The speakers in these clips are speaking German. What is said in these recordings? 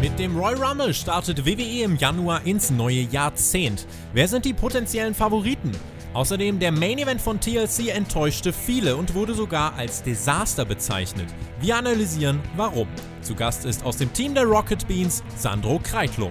Mit dem Royal Rumble startet WWE im Januar ins neue Jahrzehnt. Wer sind die potenziellen Favoriten? Außerdem der Main Event von TLC enttäuschte viele und wurde sogar als Desaster bezeichnet. Wir analysieren warum. Zu Gast ist aus dem Team der Rocket Beans Sandro Kreitlow.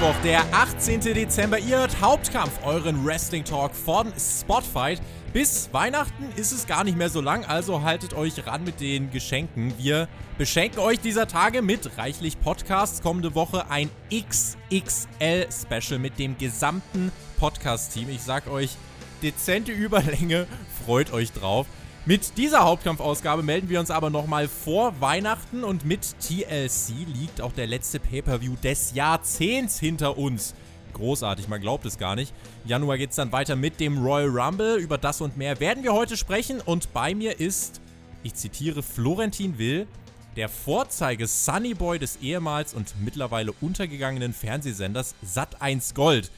Mittwoch, der 18. Dezember. Ihr hört Hauptkampf, euren Wrestling Talk von Spotfight. Bis Weihnachten ist es gar nicht mehr so lang, also haltet euch ran mit den Geschenken. Wir beschenken euch dieser Tage mit reichlich Podcasts. Kommende Woche ein XXL-Special mit dem gesamten Podcast-Team. Ich sag euch, dezente Überlänge, freut euch drauf. Mit dieser Hauptkampfausgabe melden wir uns aber nochmal vor Weihnachten und mit TLC liegt auch der letzte Pay-Per-View des Jahrzehnts hinter uns. Großartig, man glaubt es gar nicht. Januar geht es dann weiter mit dem Royal Rumble. Über das und mehr werden wir heute sprechen und bei mir ist, ich zitiere Florentin Will, der Vorzeige Sunnyboy des ehemals und mittlerweile untergegangenen Fernsehsenders Sat1 Gold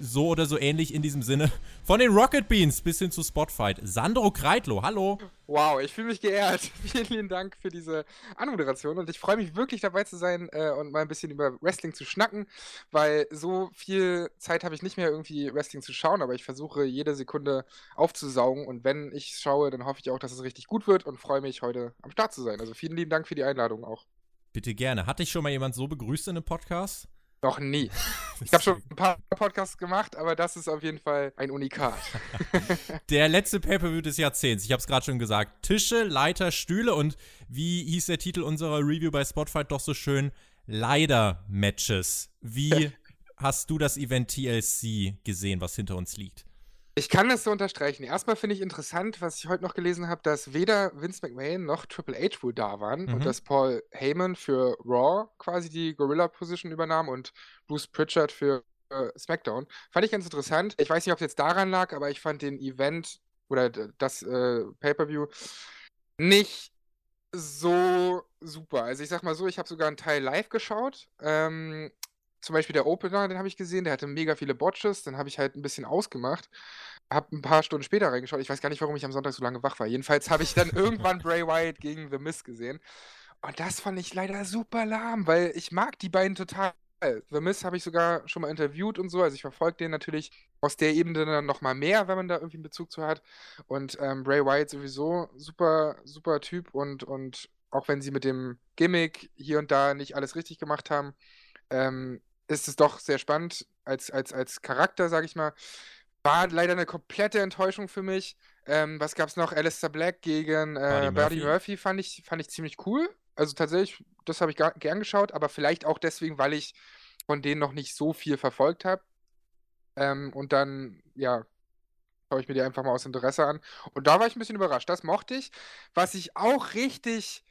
so oder so ähnlich in diesem Sinne. Von den Rocket Beans bis hin zu Spotfight. Sandro Kreitlo, hallo. Wow, ich fühle mich geehrt. Vielen, vielen Dank für diese Anmoderation und ich freue mich wirklich dabei zu sein äh, und mal ein bisschen über Wrestling zu schnacken, weil so viel Zeit habe ich nicht mehr irgendwie Wrestling zu schauen, aber ich versuche jede Sekunde aufzusaugen und wenn ich schaue, dann hoffe ich auch, dass es richtig gut wird und freue mich heute am Start zu sein. Also vielen lieben Dank für die Einladung auch. Bitte gerne. Hat dich schon mal jemand so begrüßt in einem Podcast? Noch nie. Ich habe schon ein paar Podcasts gemacht, aber das ist auf jeden Fall ein Unikat. der letzte Pay-Per-View des Jahrzehnts. Ich habe es gerade schon gesagt. Tische, Leiter, Stühle und wie hieß der Titel unserer Review bei Spotify doch so schön? Leider-Matches. Wie hast du das Event TLC gesehen, was hinter uns liegt? Ich kann das so unterstreichen. Erstmal finde ich interessant, was ich heute noch gelesen habe, dass weder Vince McMahon noch Triple H wohl da waren mhm. und dass Paul Heyman für Raw quasi die Gorilla-Position übernahm und Bruce Pritchard für äh, SmackDown. Fand ich ganz interessant. Ich weiß nicht, ob es jetzt daran lag, aber ich fand den Event oder das äh, Pay-Per-View nicht so super. Also ich sag mal so, ich habe sogar einen Teil live geschaut. Ähm, zum Beispiel der Opener, den habe ich gesehen, der hatte mega viele Botches, dann habe ich halt ein bisschen ausgemacht, habe ein paar Stunden später reingeschaut. Ich weiß gar nicht, warum ich am Sonntag so lange wach war. Jedenfalls habe ich dann irgendwann Bray Wyatt gegen The Miz gesehen. Und das fand ich leider super lahm, weil ich mag die beiden total. The Miz habe ich sogar schon mal interviewt und so. Also ich verfolge den natürlich aus der Ebene dann nochmal mehr, wenn man da irgendwie einen Bezug zu hat. Und ähm, Bray Wyatt sowieso super, super Typ und, und auch wenn sie mit dem Gimmick hier und da nicht alles richtig gemacht haben, ähm, ist es doch sehr spannend als, als, als Charakter, sag ich mal. War leider eine komplette Enttäuschung für mich. Ähm, was es noch? Alistair Black gegen äh, Buddy Murphy. Murphy fand ich, fand ich ziemlich cool. Also tatsächlich, das habe ich gern geschaut, aber vielleicht auch deswegen, weil ich von denen noch nicht so viel verfolgt habe. Ähm, und dann, ja, schaue ich mir die einfach mal aus Interesse an. Und da war ich ein bisschen überrascht. Das mochte ich. Was ich auch richtig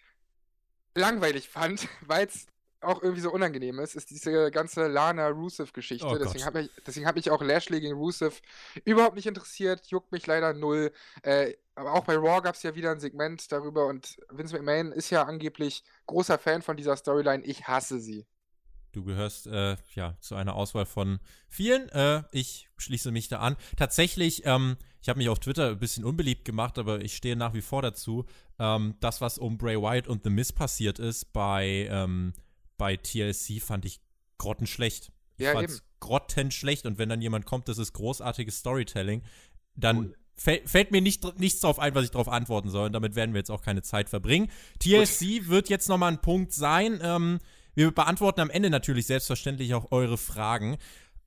langweilig fand, weil es auch irgendwie so unangenehm ist, ist diese ganze Lana Rusev-Geschichte. Oh deswegen hat mich, deswegen hat mich auch Lashley gegen Rusev überhaupt nicht interessiert, juckt mich leider null. Äh, aber auch bei Raw gab es ja wieder ein Segment darüber und Vince McMahon ist ja angeblich großer Fan von dieser Storyline. Ich hasse sie. Du gehörst äh, ja zu einer Auswahl von vielen. Äh, ich schließe mich da an. Tatsächlich, ähm, ich habe mich auf Twitter ein bisschen unbeliebt gemacht, aber ich stehe nach wie vor dazu. Ähm, das, was um Bray Wyatt und The Miz passiert ist bei ähm, bei TLC fand ich grottenschlecht. Ich ja, fand's eben. grottenschlecht und wenn dann jemand kommt, das ist großartiges Storytelling, dann cool. fällt mir nicht, nichts drauf ein, was ich darauf antworten soll und damit werden wir jetzt auch keine Zeit verbringen. TLC Gut. wird jetzt nochmal ein Punkt sein. Ähm, wir beantworten am Ende natürlich selbstverständlich auch eure Fragen.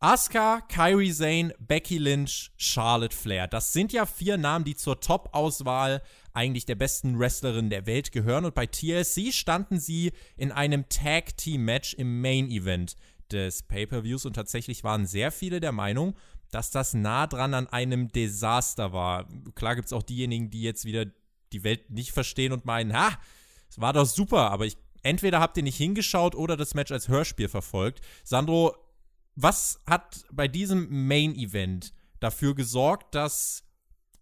Asuka, Kyrie Zane, Becky Lynch, Charlotte Flair. Das sind ja vier Namen, die zur Top-Auswahl eigentlich der besten Wrestlerin der Welt gehören. Und bei TLC standen sie in einem Tag-Team-Match im Main-Event des Pay-Per-Views. Und tatsächlich waren sehr viele der Meinung, dass das nah dran an einem Desaster war. Klar gibt es auch diejenigen, die jetzt wieder die Welt nicht verstehen und meinen, ha, es war doch super, aber ich, entweder habt ihr nicht hingeschaut oder das Match als Hörspiel verfolgt. Sandro, was hat bei diesem Main Event dafür gesorgt, dass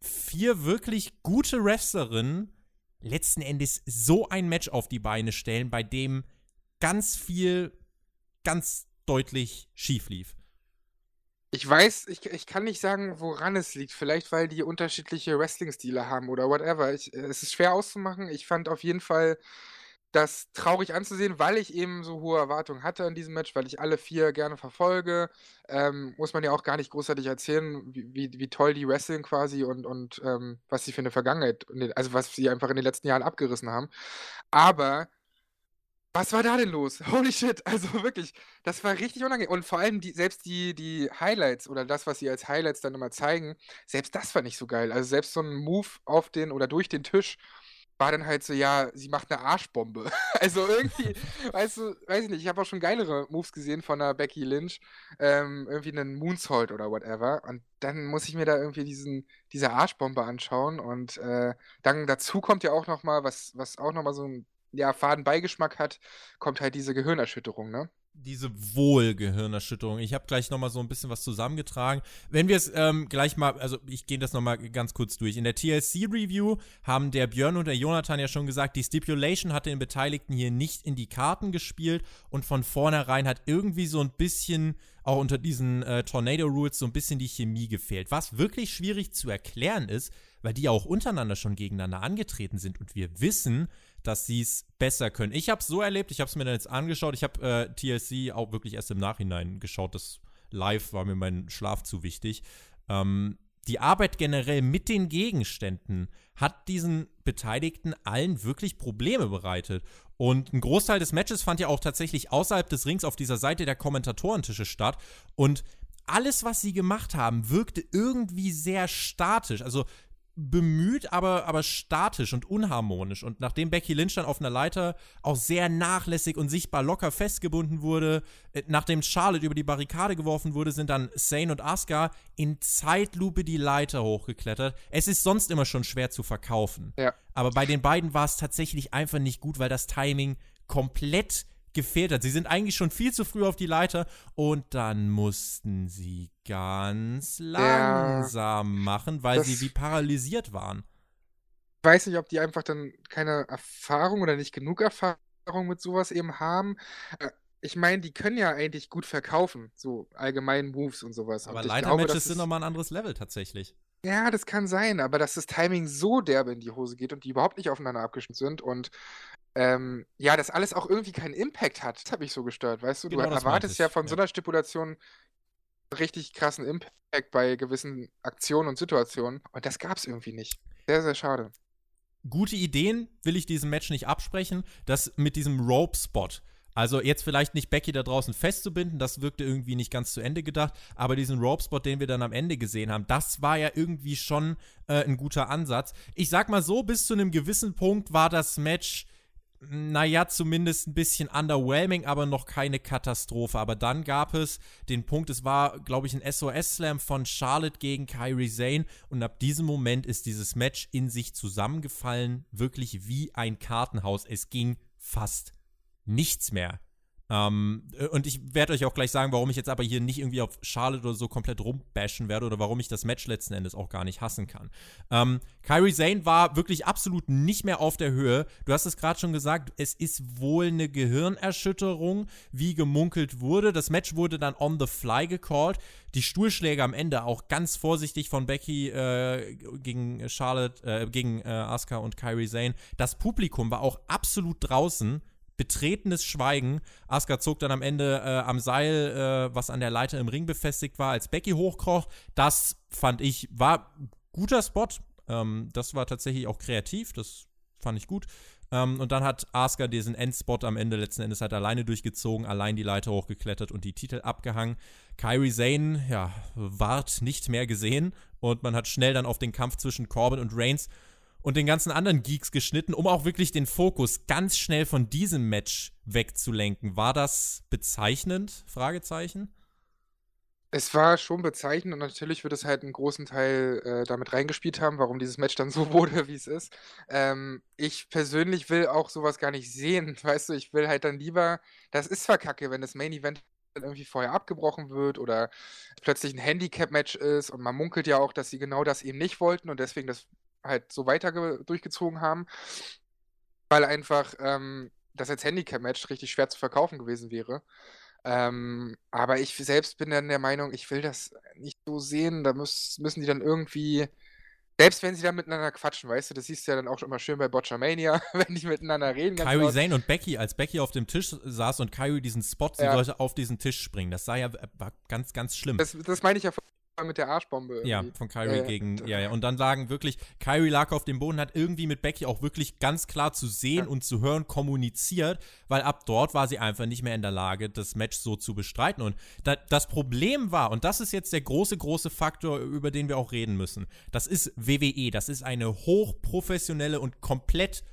vier wirklich gute Wrestlerinnen letzten Endes so ein Match auf die Beine stellen, bei dem ganz viel ganz deutlich schief lief. Ich weiß, ich, ich kann nicht sagen, woran es liegt. Vielleicht, weil die unterschiedliche Wrestling-Stile haben oder whatever. Ich, es ist schwer auszumachen. Ich fand auf jeden Fall das traurig anzusehen, weil ich eben so hohe Erwartungen hatte in diesem Match, weil ich alle vier gerne verfolge. Ähm, muss man ja auch gar nicht großartig erzählen, wie, wie, wie toll die wrestling quasi und, und ähm, was sie für eine Vergangenheit, also was sie einfach in den letzten Jahren abgerissen haben. Aber was war da denn los? Holy shit, also wirklich, das war richtig unangenehm. Und vor allem die, selbst die, die Highlights oder das, was sie als Highlights dann immer zeigen, selbst das war nicht so geil. Also selbst so ein Move auf den oder durch den Tisch war dann halt so, ja, sie macht eine Arschbombe. also irgendwie, weißt du, weiß ich nicht, ich habe auch schon geilere Moves gesehen von der Becky Lynch, ähm, irgendwie einen Moonsault oder whatever. Und dann muss ich mir da irgendwie diesen, diese Arschbombe anschauen. Und äh, dann dazu kommt ja auch noch mal, was, was auch noch mal so ein ja, faden Beigeschmack hat, kommt halt diese Gehirnerschütterung, ne? Diese Wohlgehirnerschütterung. Ich habe gleich noch mal so ein bisschen was zusammengetragen. Wenn wir es ähm, gleich mal, also ich gehe das noch mal ganz kurz durch. In der TLC-Review haben der Björn und der Jonathan ja schon gesagt, die Stipulation hat den Beteiligten hier nicht in die Karten gespielt und von vornherein hat irgendwie so ein bisschen auch unter diesen äh, Tornado Rules so ein bisschen die Chemie gefehlt. Was wirklich schwierig zu erklären ist, weil die ja auch untereinander schon gegeneinander angetreten sind und wir wissen, dass sie es besser können. Ich habe es so erlebt, ich habe es mir dann jetzt angeschaut. Ich habe äh, TLC auch wirklich erst im Nachhinein geschaut. Das Live war mir mein Schlaf zu wichtig. Ähm, die Arbeit generell mit den Gegenständen hat diesen Beteiligten allen wirklich Probleme bereitet. Und ein Großteil des Matches fand ja auch tatsächlich außerhalb des Rings auf dieser Seite der Kommentatorentische statt. Und alles, was sie gemacht haben, wirkte irgendwie sehr statisch. Also bemüht, aber, aber statisch und unharmonisch. Und nachdem Becky Lynch dann auf einer Leiter auch sehr nachlässig und sichtbar locker festgebunden wurde, äh, nachdem Charlotte über die Barrikade geworfen wurde, sind dann Sane und Asuka in Zeitlupe die Leiter hochgeklettert. Es ist sonst immer schon schwer zu verkaufen. Ja. Aber bei den beiden war es tatsächlich einfach nicht gut, weil das Timing komplett gefehlt hat. Sie sind eigentlich schon viel zu früh auf die Leiter und dann mussten sie ganz langsam ja, machen, weil sie wie paralysiert waren. Ich weiß nicht, ob die einfach dann keine Erfahrung oder nicht genug Erfahrung mit sowas eben haben. Äh, ich meine, die können ja eigentlich gut verkaufen, so allgemein Moves und sowas. Aber Leitermatches sind nochmal ein anderes Level tatsächlich. Ja, das kann sein, aber dass das Timing so derbe in die Hose geht und die überhaupt nicht aufeinander abgestimmt sind und ähm, ja, das alles auch irgendwie keinen Impact hat. Das hat mich so gestört, weißt du? Genau, du erwartest ja von ja. so einer Stipulation richtig krassen Impact bei gewissen Aktionen und Situationen und das gab es irgendwie nicht. Sehr, sehr schade. Gute Ideen will ich diesem Match nicht absprechen. Das mit diesem Rope-Spot. Also jetzt vielleicht nicht Becky da draußen festzubinden, das wirkte irgendwie nicht ganz zu Ende gedacht, aber diesen Rope-Spot, den wir dann am Ende gesehen haben, das war ja irgendwie schon äh, ein guter Ansatz. Ich sag mal so, bis zu einem gewissen Punkt war das Match naja, zumindest ein bisschen underwhelming, aber noch keine Katastrophe. Aber dann gab es den Punkt, es war, glaube ich, ein SOS-Slam von Charlotte gegen Kyrie Zane. Und ab diesem Moment ist dieses Match in sich zusammengefallen, wirklich wie ein Kartenhaus. Es ging fast nichts mehr. Ähm, äh, und ich werde euch auch gleich sagen, warum ich jetzt aber hier nicht irgendwie auf Charlotte oder so komplett rumbashen werde oder warum ich das Match letzten Endes auch gar nicht hassen kann. Ähm, Kyrie Zane war wirklich absolut nicht mehr auf der Höhe. Du hast es gerade schon gesagt, es ist wohl eine Gehirnerschütterung, wie gemunkelt wurde. Das Match wurde dann on the fly gecallt. Die Stuhlschläge am Ende auch ganz vorsichtig von Becky äh, gegen Charlotte, äh, gegen äh, Asuka und Kyrie Zane. Das Publikum war auch absolut draußen betretenes Schweigen. Asuka zog dann am Ende äh, am Seil, äh, was an der Leiter im Ring befestigt war, als Becky hochkroch. Das fand ich, war guter Spot. Ähm, das war tatsächlich auch kreativ, das fand ich gut. Ähm, und dann hat Asuka diesen Endspot am Ende letzten Endes halt alleine durchgezogen, allein die Leiter hochgeklettert und die Titel abgehangen. Kyrie Zane, ja, ward nicht mehr gesehen und man hat schnell dann auf den Kampf zwischen Corbin und Reigns und den ganzen anderen Geeks geschnitten, um auch wirklich den Fokus ganz schnell von diesem Match wegzulenken. War das bezeichnend? Fragezeichen. Es war schon bezeichnend und natürlich wird es halt einen großen Teil äh, damit reingespielt haben, warum dieses Match dann so wurde, wie es ist. Ähm, ich persönlich will auch sowas gar nicht sehen, weißt du, ich will halt dann lieber, das ist zwar kacke, wenn das Main Event irgendwie vorher abgebrochen wird oder plötzlich ein Handicap-Match ist und man munkelt ja auch, dass sie genau das eben nicht wollten und deswegen das halt so weiter durchgezogen haben, weil einfach ähm, das als Handicap-Match richtig schwer zu verkaufen gewesen wäre. Ähm, aber ich selbst bin dann der Meinung, ich will das nicht so sehen. Da muss, müssen die dann irgendwie, selbst wenn sie dann miteinander quatschen, weißt du, das siehst du ja dann auch immer schön bei Botchamania, wenn die miteinander reden. Kyrie Zane und Becky, als Becky auf dem Tisch saß und Kyrie diesen Spot, sie ja. sollte auf diesen Tisch springen. Das sah ja war ganz, ganz schlimm. Das, das meine ich ja mit der Arschbombe. Irgendwie. Ja, von Kyrie äh, gegen, ja, ja. Und dann lagen wirklich, Kyrie lag auf dem Boden, hat irgendwie mit Becky auch wirklich ganz klar zu sehen ja. und zu hören kommuniziert, weil ab dort war sie einfach nicht mehr in der Lage, das Match so zu bestreiten. Und da, das Problem war, und das ist jetzt der große, große Faktor, über den wir auch reden müssen, das ist WWE, das ist eine hochprofessionelle und komplett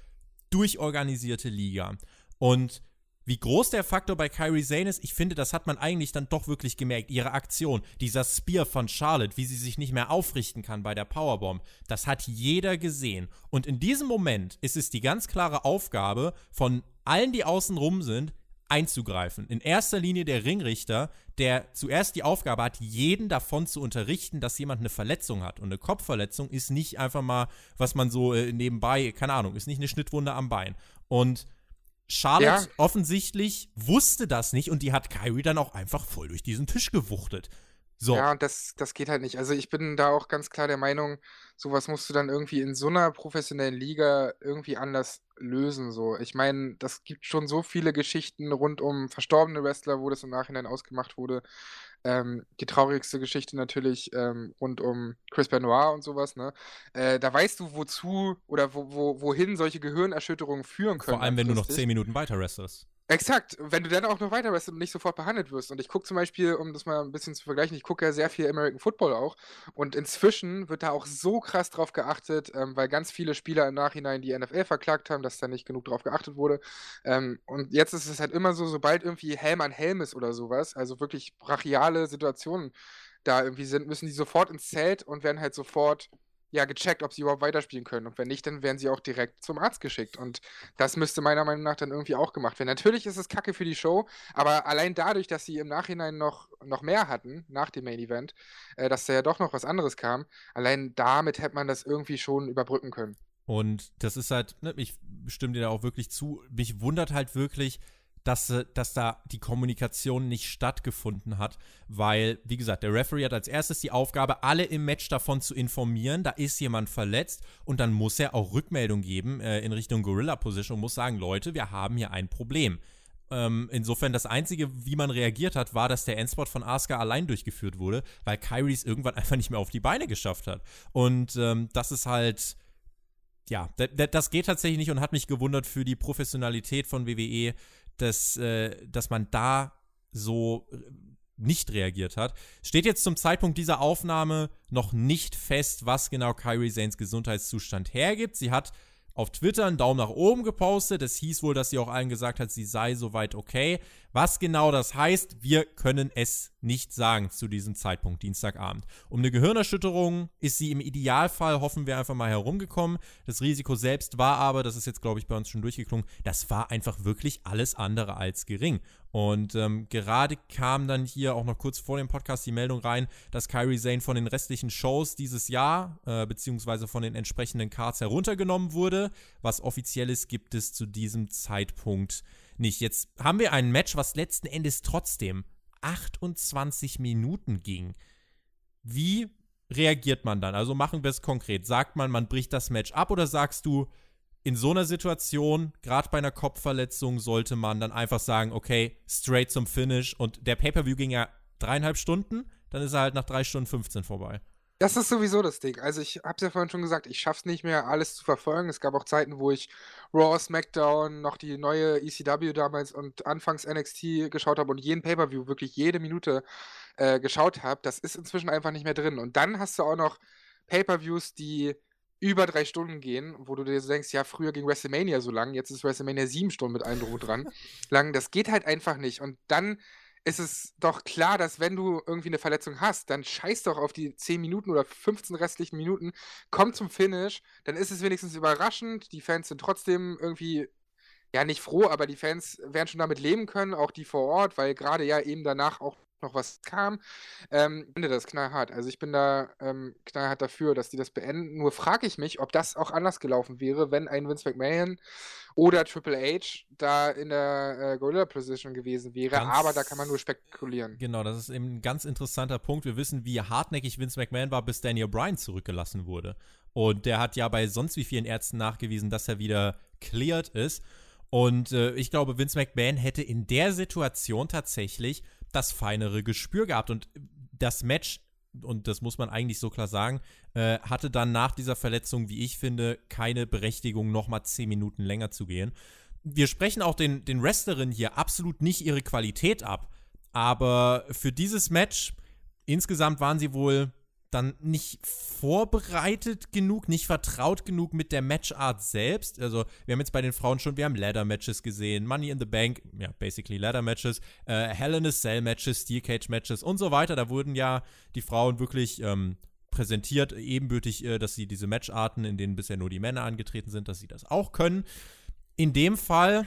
durchorganisierte Liga. Und wie groß der Faktor bei Kyrie Zane ist, ich finde, das hat man eigentlich dann doch wirklich gemerkt. Ihre Aktion, dieser Spear von Charlotte, wie sie sich nicht mehr aufrichten kann bei der Powerbomb, das hat jeder gesehen. Und in diesem Moment ist es die ganz klare Aufgabe von allen, die außen rum sind, einzugreifen. In erster Linie der Ringrichter, der zuerst die Aufgabe hat, jeden davon zu unterrichten, dass jemand eine Verletzung hat. Und eine Kopfverletzung ist nicht einfach mal, was man so äh, nebenbei, keine Ahnung, ist nicht eine Schnittwunde am Bein. Und Charlotte ja. offensichtlich wusste das nicht und die hat Kyrie dann auch einfach voll durch diesen Tisch gewuchtet. So. Ja, und das, das geht halt nicht. Also ich bin da auch ganz klar der Meinung, sowas musst du dann irgendwie in so einer professionellen Liga irgendwie anders lösen. So. Ich meine, das gibt schon so viele Geschichten rund um verstorbene Wrestler, wo das im Nachhinein ausgemacht wurde. Ähm, die traurigste Geschichte natürlich ähm, rund um Chris Benoit und sowas, ne? Äh, da weißt du, wozu oder wo, wo, wohin solche Gehirnerschütterungen führen können. Vor allem, wenn du noch zehn Minuten weiter restest. Exakt, wenn du dann auch noch weiter weißt und nicht sofort behandelt wirst. Und ich gucke zum Beispiel, um das mal ein bisschen zu vergleichen, ich gucke ja sehr viel American Football auch. Und inzwischen wird da auch so krass drauf geachtet, ähm, weil ganz viele Spieler im Nachhinein die NFL verklagt haben, dass da nicht genug drauf geachtet wurde. Ähm, und jetzt ist es halt immer so, sobald irgendwie Helm an Helm ist oder sowas, also wirklich brachiale Situationen da irgendwie sind, müssen die sofort ins Zelt und werden halt sofort ja gecheckt, ob sie überhaupt weiterspielen können. Und wenn nicht, dann werden sie auch direkt zum Arzt geschickt. Und das müsste meiner Meinung nach dann irgendwie auch gemacht werden. Natürlich ist es kacke für die Show, aber allein dadurch, dass sie im Nachhinein noch, noch mehr hatten, nach dem Main Event, äh, dass da ja doch noch was anderes kam, allein damit hätte man das irgendwie schon überbrücken können. Und das ist halt, ne, ich stimme dir da auch wirklich zu. Mich wundert halt wirklich, dass, äh, dass da die Kommunikation nicht stattgefunden hat, weil, wie gesagt, der Referee hat als erstes die Aufgabe, alle im Match davon zu informieren, da ist jemand verletzt und dann muss er auch Rückmeldung geben äh, in Richtung Gorilla Position und muss sagen, Leute, wir haben hier ein Problem. Ähm, insofern das Einzige, wie man reagiert hat, war, dass der Endspot von Asuka allein durchgeführt wurde, weil Kyrie es irgendwann einfach nicht mehr auf die Beine geschafft hat. Und ähm, das ist halt ja, das geht tatsächlich nicht und hat mich gewundert für die Professionalität von WWE, dass, äh, dass man da so äh, nicht reagiert hat. Steht jetzt zum Zeitpunkt dieser Aufnahme noch nicht fest, was genau Kyrie Zanes Gesundheitszustand hergibt. Sie hat auf Twitter einen Daumen nach oben gepostet. Es hieß wohl, dass sie auch allen gesagt hat, sie sei soweit okay. Was genau das heißt, wir können es nicht sagen zu diesem Zeitpunkt, Dienstagabend. Um eine Gehirnerschütterung ist sie im Idealfall, hoffen wir einfach mal, herumgekommen. Das Risiko selbst war aber, das ist jetzt, glaube ich, bei uns schon durchgeklungen, das war einfach wirklich alles andere als gering. Und ähm, gerade kam dann hier auch noch kurz vor dem Podcast die Meldung rein, dass Kyrie Zane von den restlichen Shows dieses Jahr, äh, beziehungsweise von den entsprechenden Cards heruntergenommen wurde. Was offizielles gibt es zu diesem Zeitpunkt nicht. Jetzt haben wir ein Match, was letzten Endes trotzdem 28 Minuten ging. Wie reagiert man dann? Also machen wir es konkret. Sagt man, man bricht das Match ab oder sagst du, in so einer Situation, gerade bei einer Kopfverletzung, sollte man dann einfach sagen, okay, straight zum Finish. Und der Pay-Per-View ging ja dreieinhalb Stunden, dann ist er halt nach drei Stunden 15 vorbei. Das ist sowieso das Ding. Also ich habe es ja vorhin schon gesagt, ich schaffe es nicht mehr, alles zu verfolgen. Es gab auch Zeiten, wo ich Raw, SmackDown, noch die neue ECW damals und anfangs NXT geschaut habe und jeden Pay-Per-View, wirklich jede Minute äh, geschaut habe. Das ist inzwischen einfach nicht mehr drin. Und dann hast du auch noch Pay-Per-Views, die über drei Stunden gehen, wo du dir so denkst, ja, früher ging WrestleMania so lang, jetzt ist WrestleMania sieben Stunden mit Eindruck dran. lang, das geht halt einfach nicht. Und dann ist es doch klar, dass wenn du irgendwie eine Verletzung hast, dann scheiß doch auf die 10 Minuten oder 15 restlichen Minuten, komm zum Finish, dann ist es wenigstens überraschend. Die Fans sind trotzdem irgendwie, ja, nicht froh, aber die Fans werden schon damit leben können, auch die vor Ort, weil gerade ja eben danach auch noch was kam. Ähm, ich finde das knallhart. Also ich bin da ähm, knallhart dafür, dass die das beenden. Nur frage ich mich, ob das auch anders gelaufen wäre, wenn ein Vince McMahon oder Triple H da in der äh, Gorilla Position gewesen wäre. Ganz aber da kann man nur spekulieren. Genau, das ist eben ein ganz interessanter Punkt. Wir wissen, wie hartnäckig Vince McMahon war, bis Daniel Bryan zurückgelassen wurde. Und der hat ja bei sonst wie vielen Ärzten nachgewiesen, dass er wieder cleared ist. Und äh, ich glaube, Vince McMahon hätte in der Situation tatsächlich das feinere Gespür gehabt. Und das Match, und das muss man eigentlich so klar sagen, äh, hatte dann nach dieser Verletzung, wie ich finde, keine Berechtigung, nochmal zehn Minuten länger zu gehen. Wir sprechen auch den, den Wrestlerinnen hier absolut nicht ihre Qualität ab. Aber für dieses Match, insgesamt waren sie wohl dann nicht vorbereitet genug, nicht vertraut genug mit der Matchart selbst. Also, wir haben jetzt bei den Frauen schon, wir haben Ladder-Matches gesehen, Money in the Bank, ja, basically Ladder-Matches, äh, Hell in a Cell-Matches, Steel Cage-Matches und so weiter. Da wurden ja die Frauen wirklich ähm, präsentiert, ebenbürtig, äh, dass sie diese Matcharten, in denen bisher nur die Männer angetreten sind, dass sie das auch können. In dem Fall,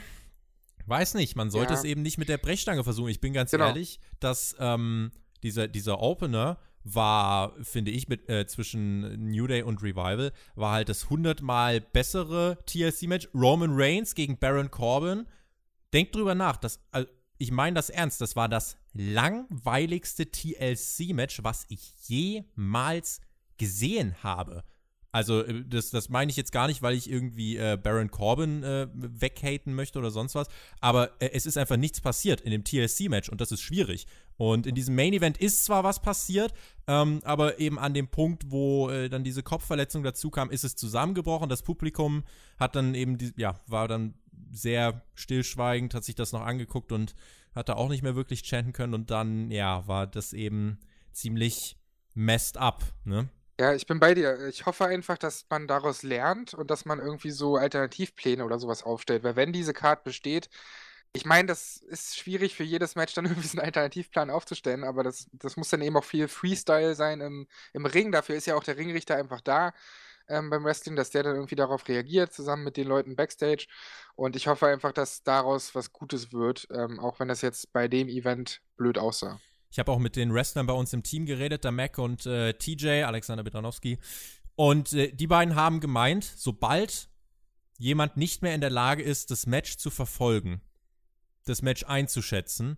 weiß nicht, man sollte ja. es eben nicht mit der Brechstange versuchen. Ich bin ganz genau. ehrlich, dass ähm, dieser, dieser Opener war, finde ich, mit, äh, zwischen New Day und Revival, war halt das hundertmal bessere TLC-Match. Roman Reigns gegen Baron Corbin. Denkt drüber nach, das, also ich meine das ernst, das war das langweiligste TLC-Match, was ich jemals gesehen habe. Also, äh, das, das meine ich jetzt gar nicht, weil ich irgendwie äh, Baron Corbin äh, weghaten möchte oder sonst was. Aber äh, es ist einfach nichts passiert in dem TLC-Match und das ist schwierig. Und in diesem Main-Event ist zwar was passiert, ähm, aber eben an dem Punkt, wo äh, dann diese Kopfverletzung dazu kam, ist es zusammengebrochen. Das Publikum hat dann eben, die, ja, war dann sehr stillschweigend, hat sich das noch angeguckt und hat da auch nicht mehr wirklich chanten können. Und dann, ja, war das eben ziemlich messed up, ne? Ja, ich bin bei dir. Ich hoffe einfach, dass man daraus lernt und dass man irgendwie so Alternativpläne oder sowas aufstellt. Weil wenn diese Card besteht, ich meine, das ist schwierig für jedes Match dann irgendwie so einen Alternativplan aufzustellen, aber das, das muss dann eben auch viel Freestyle sein im, im Ring. Dafür ist ja auch der Ringrichter einfach da ähm, beim Wrestling, dass der dann irgendwie darauf reagiert, zusammen mit den Leuten backstage. Und ich hoffe einfach, dass daraus was Gutes wird, ähm, auch wenn das jetzt bei dem Event blöd aussah. Ich habe auch mit den Wrestlern bei uns im Team geredet, der Mac und äh, TJ, Alexander Bedranowski. Und äh, die beiden haben gemeint, sobald jemand nicht mehr in der Lage ist, das Match zu verfolgen, das Match einzuschätzen,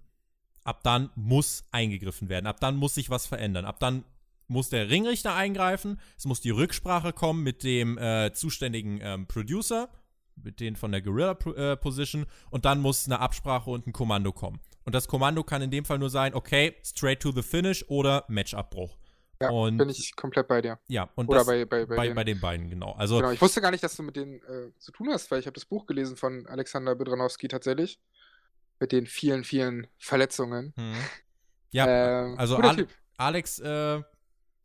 ab dann muss eingegriffen werden. Ab dann muss sich was verändern. Ab dann muss der Ringrichter eingreifen. Es muss die Rücksprache kommen mit dem äh, zuständigen ähm, Producer, mit denen von der Guerilla äh, Position. Und dann muss eine Absprache und ein Kommando kommen. Und das Kommando kann in dem Fall nur sein, okay, straight to the finish oder Matchabbruch. Ja, und, bin ich komplett bei dir. Ja, und Oder das, bei, bei, bei, bei, den, bei den beiden, genau. Also, genau. Ich wusste gar nicht, dass du mit denen äh, zu tun hast, weil ich habe das Buch gelesen von Alexander Bedranowski tatsächlich. Mit den vielen, vielen Verletzungen. Hm. Ja, äh, also Al Alex äh,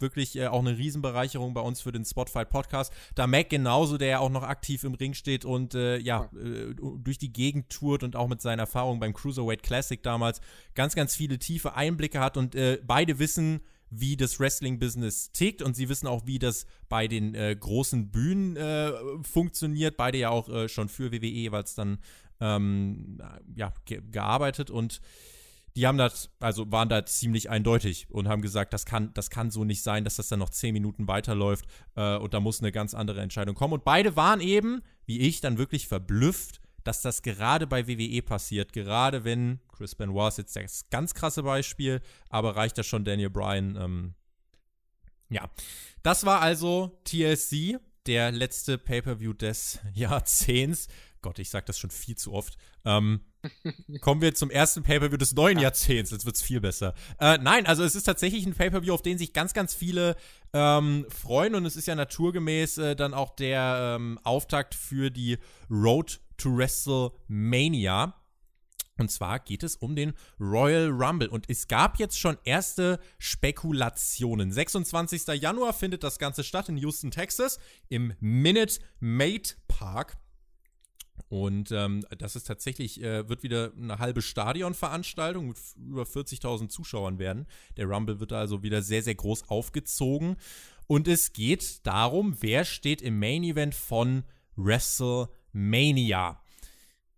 wirklich äh, auch eine Riesenbereicherung bei uns für den Spotfight Podcast. Da Mac genauso, der ja auch noch aktiv im Ring steht und äh, ja, äh, durch die Gegend tourt und auch mit seinen Erfahrungen beim Cruiserweight Classic damals ganz, ganz viele tiefe Einblicke hat und äh, beide wissen, wie das Wrestling-Business tickt und sie wissen auch, wie das bei den äh, großen Bühnen äh, funktioniert. Beide ja auch schon für WWE jeweils dann ähm, ja, ge gearbeitet und die haben das, also waren da ziemlich eindeutig und haben gesagt, das kann, das kann so nicht sein, dass das dann noch zehn Minuten weiterläuft äh, und da muss eine ganz andere Entscheidung kommen. Und beide waren eben, wie ich, dann wirklich verblüfft, dass das gerade bei WWE passiert. Gerade wenn Chris Benoit ist jetzt das ganz krasse Beispiel, aber reicht das schon Daniel Bryan. Ähm, ja, das war also TLC, der letzte Pay-per-View des Jahrzehnts. Gott, ich sag das schon viel zu oft. Ähm, kommen wir zum ersten Pay-Per-View des neuen ja. Jahrzehnts. Jetzt wird's viel besser. Äh, nein, also es ist tatsächlich ein Pay-Per-View, auf den sich ganz, ganz viele ähm, freuen. Und es ist ja naturgemäß äh, dann auch der ähm, Auftakt für die Road to WrestleMania. Und zwar geht es um den Royal Rumble. Und es gab jetzt schon erste Spekulationen. 26. Januar findet das Ganze statt in Houston, Texas, im Minute Maid Park. Und ähm, das ist tatsächlich, äh, wird wieder eine halbe Stadionveranstaltung mit über 40.000 Zuschauern werden. Der Rumble wird also wieder sehr, sehr groß aufgezogen. Und es geht darum, wer steht im Main Event von WrestleMania.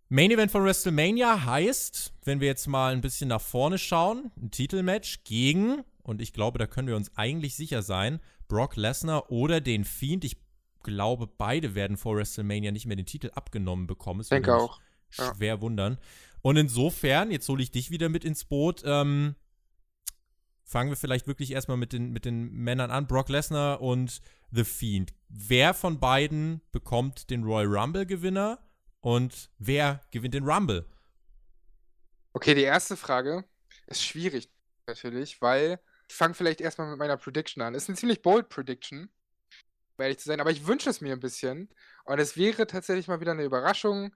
Main Event von WrestleMania heißt, wenn wir jetzt mal ein bisschen nach vorne schauen, ein Titelmatch gegen, und ich glaube, da können wir uns eigentlich sicher sein, Brock Lesnar oder den Fiend. Ich glaube, beide werden vor WrestleMania nicht mehr den Titel abgenommen bekommen. Ich denke auch. Schwer ja. wundern. Und insofern, jetzt hole ich dich wieder mit ins Boot, ähm, fangen wir vielleicht wirklich erstmal mit den, mit den Männern an, Brock Lesnar und The Fiend. Wer von beiden bekommt den Royal Rumble-Gewinner und wer gewinnt den Rumble? Okay, die erste Frage ist schwierig natürlich, weil ich fange vielleicht erstmal mit meiner Prediction an. Ist eine ziemlich bold Prediction, ehrlich zu sein, aber ich wünsche es mir ein bisschen. Und es wäre tatsächlich mal wieder eine Überraschung.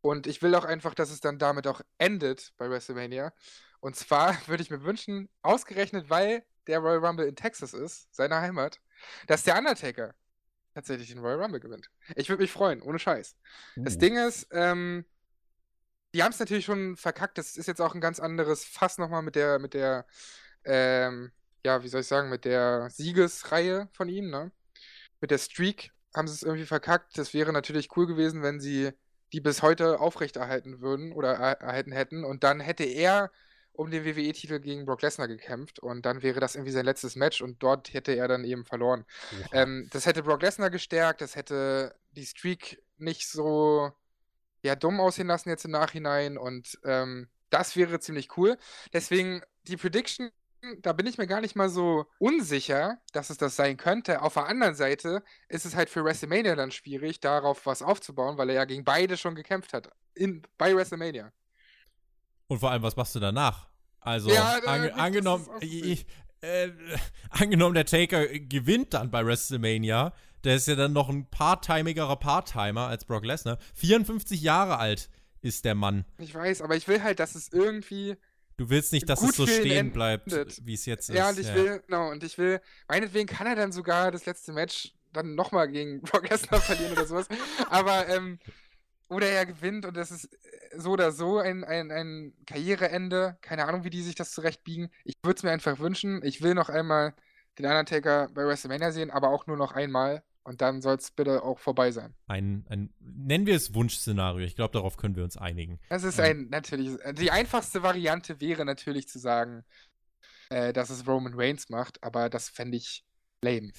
Und ich will auch einfach, dass es dann damit auch endet bei WrestleMania. Und zwar würde ich mir wünschen, ausgerechnet weil der Royal Rumble in Texas ist, seiner Heimat, dass der Undertaker tatsächlich den Royal Rumble gewinnt. Ich würde mich freuen, ohne Scheiß. Uh. Das Ding ist, ähm, die haben es natürlich schon verkackt. Das ist jetzt auch ein ganz anderes Fass nochmal mit der, mit der, ähm, ja, wie soll ich sagen, mit der Siegesreihe von ihm, ne? Mit der Streak haben sie es irgendwie verkackt. Das wäre natürlich cool gewesen, wenn sie die bis heute aufrechterhalten würden oder er erhalten hätten. Und dann hätte er um den WWE-Titel gegen Brock Lesnar gekämpft und dann wäre das irgendwie sein letztes Match und dort hätte er dann eben verloren. Ähm, das hätte Brock Lesnar gestärkt, das hätte die Streak nicht so ja, dumm aussehen lassen jetzt im Nachhinein und ähm, das wäre ziemlich cool. Deswegen die Prediction, da bin ich mir gar nicht mal so unsicher, dass es das sein könnte. Auf der anderen Seite ist es halt für WrestleMania dann schwierig, darauf was aufzubauen, weil er ja gegen beide schon gekämpft hat. In, bei WrestleMania. Und vor allem, was machst du danach? Also, ja, an, angenommen, ich, äh, angenommen, der Taker gewinnt dann bei WrestleMania, der ist ja dann noch ein part-timigerer Part-Timer als Brock Lesnar. 54 Jahre alt ist der Mann. Ich weiß, aber ich will halt, dass es irgendwie. Du willst nicht, dass es so stehen bleibt, wie es jetzt ist. Ja, und ich ja. will, genau, und ich will, meinetwegen kann er dann sogar das letzte Match dann nochmal gegen Brock Lesnar verlieren oder sowas. Aber, ähm, oder er gewinnt und das ist äh, so oder so ein, ein, ein Karriereende. Keine Ahnung, wie die sich das zurechtbiegen. Ich würde es mir einfach wünschen. Ich will noch einmal den Undertaker bei WrestleMania sehen, aber auch nur noch einmal. Und dann soll es bitte auch vorbei sein. Ein, ein, nennen wir es Wunschszenario. Ich glaube, darauf können wir uns einigen. Das ist ein, ähm. natürlich, die einfachste Variante wäre natürlich zu sagen, äh, dass es Roman Reigns macht, aber das fände ich lame.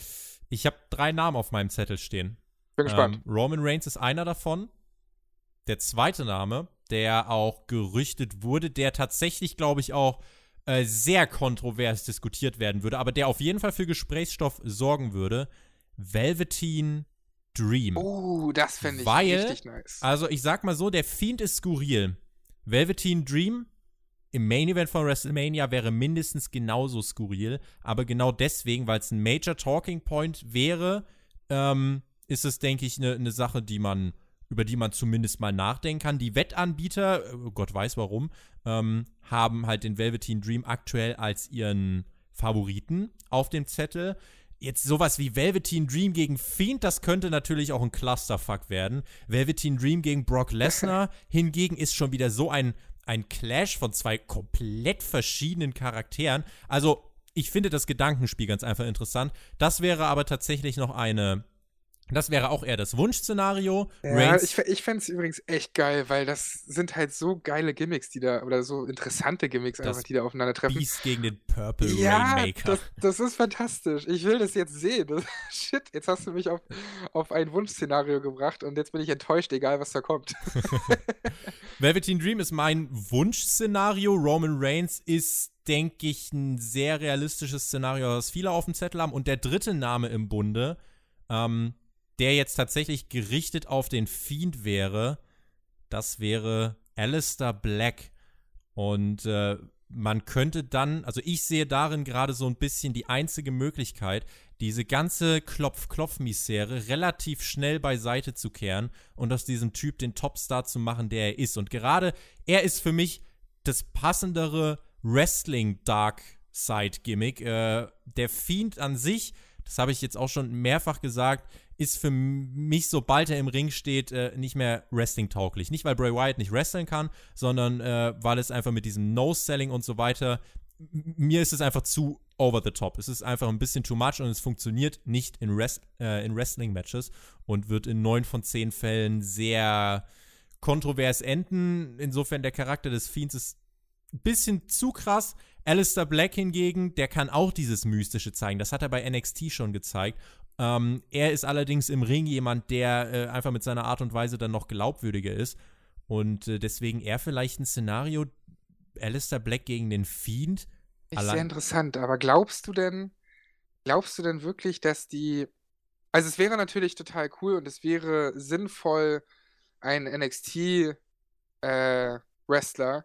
Ich habe drei Namen auf meinem Zettel stehen. Bin gespannt. Ähm, Roman Reigns ist einer davon. Der zweite Name, der auch gerüchtet wurde, der tatsächlich, glaube ich, auch äh, sehr kontrovers diskutiert werden würde, aber der auf jeden Fall für Gesprächsstoff sorgen würde, Velveteen Dream. Oh, das fände ich Weil, richtig nice. Also ich sag mal so, der Fiend ist skurril. Velveteen Dream im Main Event von WrestleMania wäre mindestens genauso skurril, aber genau deswegen, weil es ein Major Talking Point wäre, ähm, ist es, denke ich, eine ne Sache, die man über die man zumindest mal nachdenken kann. Die Wettanbieter, äh, Gott weiß warum, ähm, haben halt den Velveteen Dream aktuell als ihren Favoriten auf dem Zettel. Jetzt sowas wie Velveteen Dream gegen Fiend, das könnte natürlich auch ein Clusterfuck werden. Velveteen Dream gegen Brock Lesnar hingegen ist schon wieder so ein, ein Clash von zwei komplett verschiedenen Charakteren. Also, ich finde das Gedankenspiel ganz einfach interessant. Das wäre aber tatsächlich noch eine das wäre auch eher das Wunschszenario. Ja, Reigns ich, ich fände es übrigens echt geil, weil das sind halt so geile Gimmicks, die da, oder so interessante Gimmicks einfach, die da aufeinandertreffen. Beast gegen den Purple ja, Rainmaker. Das, das ist fantastisch. Ich will das jetzt sehen. Das, shit, jetzt hast du mich auf, auf ein Wunschszenario gebracht und jetzt bin ich enttäuscht, egal was da kommt. Velveteen Dream ist mein Wunschszenario. Roman Reigns ist, denke ich, ein sehr realistisches Szenario, das viele auf dem Zettel haben. Und der dritte Name im Bunde, ähm, der jetzt tatsächlich gerichtet auf den Fiend wäre, das wäre Alistair Black. Und äh, man könnte dann, also ich sehe darin gerade so ein bisschen die einzige Möglichkeit, diese ganze Klopf-Klopf-Misere relativ schnell beiseite zu kehren und aus diesem Typ den Topstar zu machen, der er ist. Und gerade er ist für mich das passendere Wrestling-Dark-Side-Gimmick. Äh, der Fiend an sich, das habe ich jetzt auch schon mehrfach gesagt, ist für mich, sobald er im Ring steht, äh, nicht mehr Wrestling-tauglich. Nicht, weil Bray Wyatt nicht wresteln kann, sondern äh, weil es einfach mit diesem Nose-Selling und so weiter, mir ist es einfach zu over the top. Es ist einfach ein bisschen too much und es funktioniert nicht in, Rest, äh, in Wrestling-Matches und wird in neun von zehn Fällen sehr kontrovers enden. Insofern der Charakter des Fiends ist ein bisschen zu krass. Alistair Black hingegen, der kann auch dieses Mystische zeigen. Das hat er bei NXT schon gezeigt. Ähm, er ist allerdings im Ring jemand, der äh, einfach mit seiner Art und Weise dann noch glaubwürdiger ist. Und äh, deswegen eher vielleicht ein Szenario, Alistair Black gegen den Fiend. Ist sehr interessant, aber glaubst du denn, glaubst du denn wirklich, dass die. Also es wäre natürlich total cool und es wäre sinnvoll, einen NXT-Wrestler äh,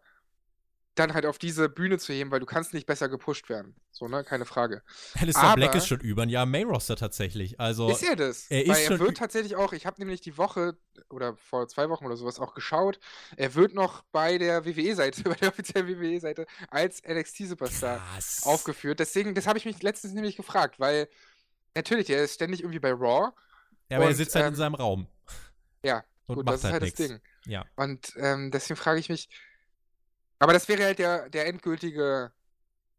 dann halt auf diese Bühne zu heben, weil du kannst nicht besser gepusht werden. So, ne? Keine Frage. Alistair Aber Black ist schon über ein Jahr Main-Roster tatsächlich. Also, ist er das? Er weil er wird tatsächlich auch, ich habe nämlich die Woche oder vor zwei Wochen oder sowas auch geschaut, er wird noch bei der WWE-Seite, bei der offiziellen WWE-Seite als NXT-Superstar aufgeführt. Deswegen, das habe ich mich letztens nämlich gefragt, weil natürlich, er ist ständig irgendwie bei Raw. Ja, aber und, er sitzt halt ähm, in seinem Raum. Ja, und gut, das ist halt, halt das Ding. Ja. Und ähm, deswegen frage ich mich, aber das wäre halt der, der endgültige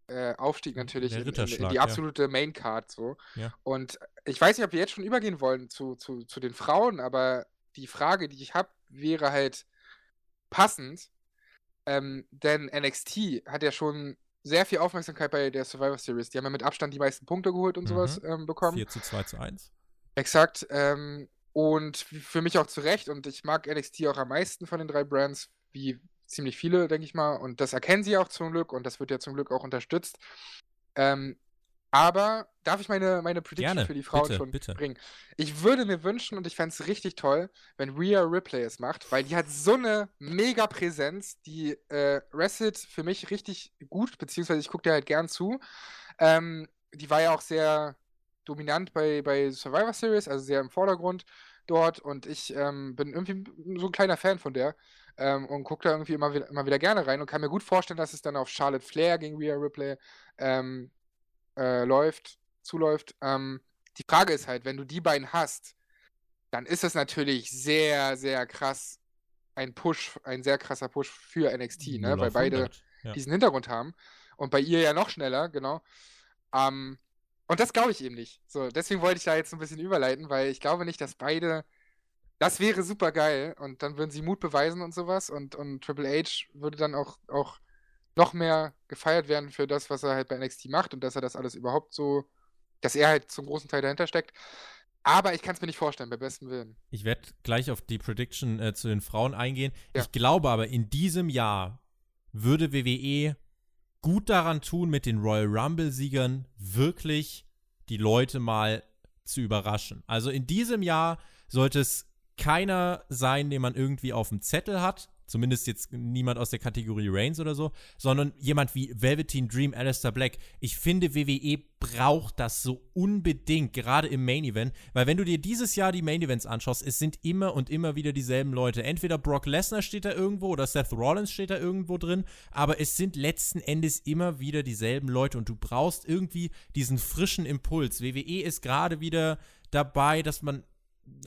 äh, Aufstieg natürlich in, in, in, die absolute ja. Main Card so. Ja. Und ich weiß nicht, ob wir jetzt schon übergehen wollen zu, zu, zu den Frauen, aber die Frage, die ich habe, wäre halt passend. Ähm, denn NXT hat ja schon sehr viel Aufmerksamkeit bei der Survivor Series. Die haben ja mit Abstand die meisten Punkte geholt und mhm. sowas ähm, bekommen. 4 zu 2 zu 1. Exakt. Ähm, und für mich auch zu Recht. Und ich mag NXT auch am meisten von den drei Brands, wie ziemlich viele, denke ich mal. Und das erkennen sie auch zum Glück und das wird ja zum Glück auch unterstützt. Ähm, aber darf ich meine, meine Prediction Gerne, für die Frauen bitte, schon bitte. bringen? Ich würde mir wünschen und ich fände es richtig toll, wenn Rhea Ripley es macht, weil die hat so eine mega Präsenz, die äh, wrestelt für mich richtig gut, beziehungsweise ich gucke dir halt gern zu. Ähm, die war ja auch sehr dominant bei, bei Survivor Series, also sehr im Vordergrund dort und ich ähm, bin irgendwie so ein kleiner Fan von der ähm, und gucke da irgendwie immer wieder, immer wieder gerne rein und kann mir gut vorstellen, dass es dann auf Charlotte Flair gegen Rhea Ripley ähm, äh, läuft, zuläuft. Ähm, die Frage ist halt, wenn du die beiden hast, dann ist es natürlich sehr, sehr krass ein Push, ein sehr krasser Push für NXT, ne? weil beide ja. diesen Hintergrund haben. Und bei ihr ja noch schneller, genau. Ähm, und das glaube ich eben nicht. So, deswegen wollte ich da jetzt ein bisschen überleiten, weil ich glaube nicht, dass beide das wäre super geil und dann würden sie Mut beweisen und sowas und, und Triple H würde dann auch, auch noch mehr gefeiert werden für das, was er halt bei NXT macht und dass er das alles überhaupt so, dass er halt zum großen Teil dahinter steckt. Aber ich kann es mir nicht vorstellen, bei bestem Willen. Ich werde gleich auf die Prediction äh, zu den Frauen eingehen. Ja. Ich glaube aber, in diesem Jahr würde WWE gut daran tun, mit den Royal Rumble-Siegern wirklich die Leute mal zu überraschen. Also in diesem Jahr sollte es keiner sein, den man irgendwie auf dem Zettel hat. Zumindest jetzt niemand aus der Kategorie Reigns oder so, sondern jemand wie Velveteen Dream, Alistair Black. Ich finde, WWE braucht das so unbedingt, gerade im Main Event, weil wenn du dir dieses Jahr die Main Events anschaust, es sind immer und immer wieder dieselben Leute. Entweder Brock Lesnar steht da irgendwo oder Seth Rollins steht da irgendwo drin, aber es sind letzten Endes immer wieder dieselben Leute und du brauchst irgendwie diesen frischen Impuls. WWE ist gerade wieder dabei, dass man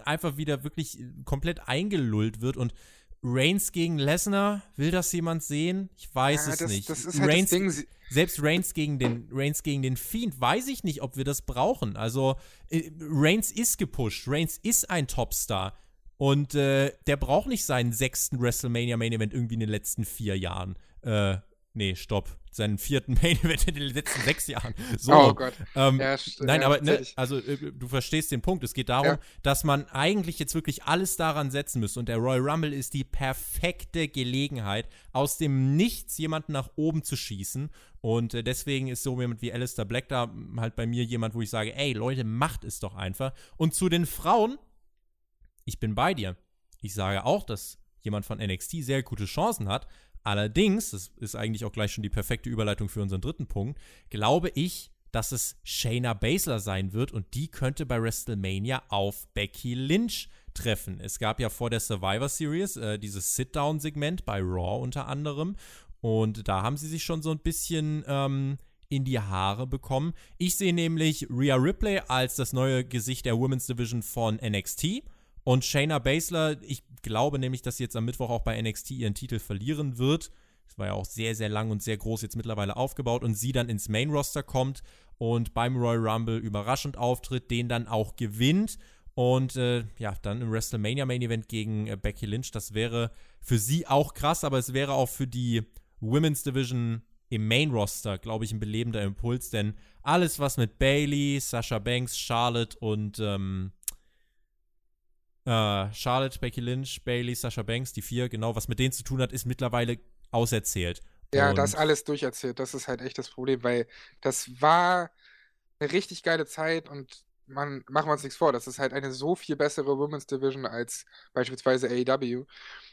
einfach wieder wirklich komplett eingelullt wird und Reigns gegen Lesnar, will das jemand sehen? Ich weiß ja, es das, nicht. Das ist halt Reigns, das Ding. Selbst Reigns gegen den Reigns gegen den Fiend, weiß ich nicht, ob wir das brauchen. Also äh, Reigns ist gepusht, Reigns ist ein Topstar und äh, der braucht nicht seinen sechsten WrestleMania Main Event irgendwie in den letzten vier Jahren. Äh, nee, stopp seinen vierten Main Event in den letzten sechs Jahren. So. Oh Gott. Ähm, ja, nein, ja, aber ne, also äh, du verstehst den Punkt. Es geht darum, ja. dass man eigentlich jetzt wirklich alles daran setzen müsste. Und der Royal Rumble ist die perfekte Gelegenheit, aus dem Nichts jemanden nach oben zu schießen. Und äh, deswegen ist so jemand wie Alistair Black da halt bei mir jemand, wo ich sage, ey Leute, macht es doch einfach. Und zu den Frauen, ich bin bei dir. Ich sage auch, dass jemand von NXT sehr gute Chancen hat, Allerdings, das ist eigentlich auch gleich schon die perfekte Überleitung für unseren dritten Punkt, glaube ich, dass es Shayna Baszler sein wird und die könnte bei WrestleMania auf Becky Lynch treffen. Es gab ja vor der Survivor Series äh, dieses Sit-Down-Segment bei Raw unter anderem und da haben sie sich schon so ein bisschen ähm, in die Haare bekommen. Ich sehe nämlich Rhea Ripley als das neue Gesicht der Women's Division von NXT und Shayna Baszler, ich glaube nämlich, dass sie jetzt am Mittwoch auch bei NXT ihren Titel verlieren wird. Das war ja auch sehr, sehr lang und sehr groß jetzt mittlerweile aufgebaut und sie dann ins Main Roster kommt und beim Royal Rumble überraschend auftritt, den dann auch gewinnt. Und äh, ja, dann im WrestleMania Main Event gegen äh, Becky Lynch. Das wäre für sie auch krass, aber es wäre auch für die Women's Division im Main Roster, glaube ich, ein belebender Impuls, denn alles, was mit Bailey, Sasha Banks, Charlotte und ähm, äh, Charlotte, Becky Lynch, Bailey, Sasha Banks, die vier, genau, was mit denen zu tun hat, ist mittlerweile auserzählt. Ja, und das alles durcherzählt. Das ist halt echt das Problem, weil das war eine richtig geile Zeit und man, machen wir uns nichts vor, das ist halt eine so viel bessere Women's Division als beispielsweise AEW.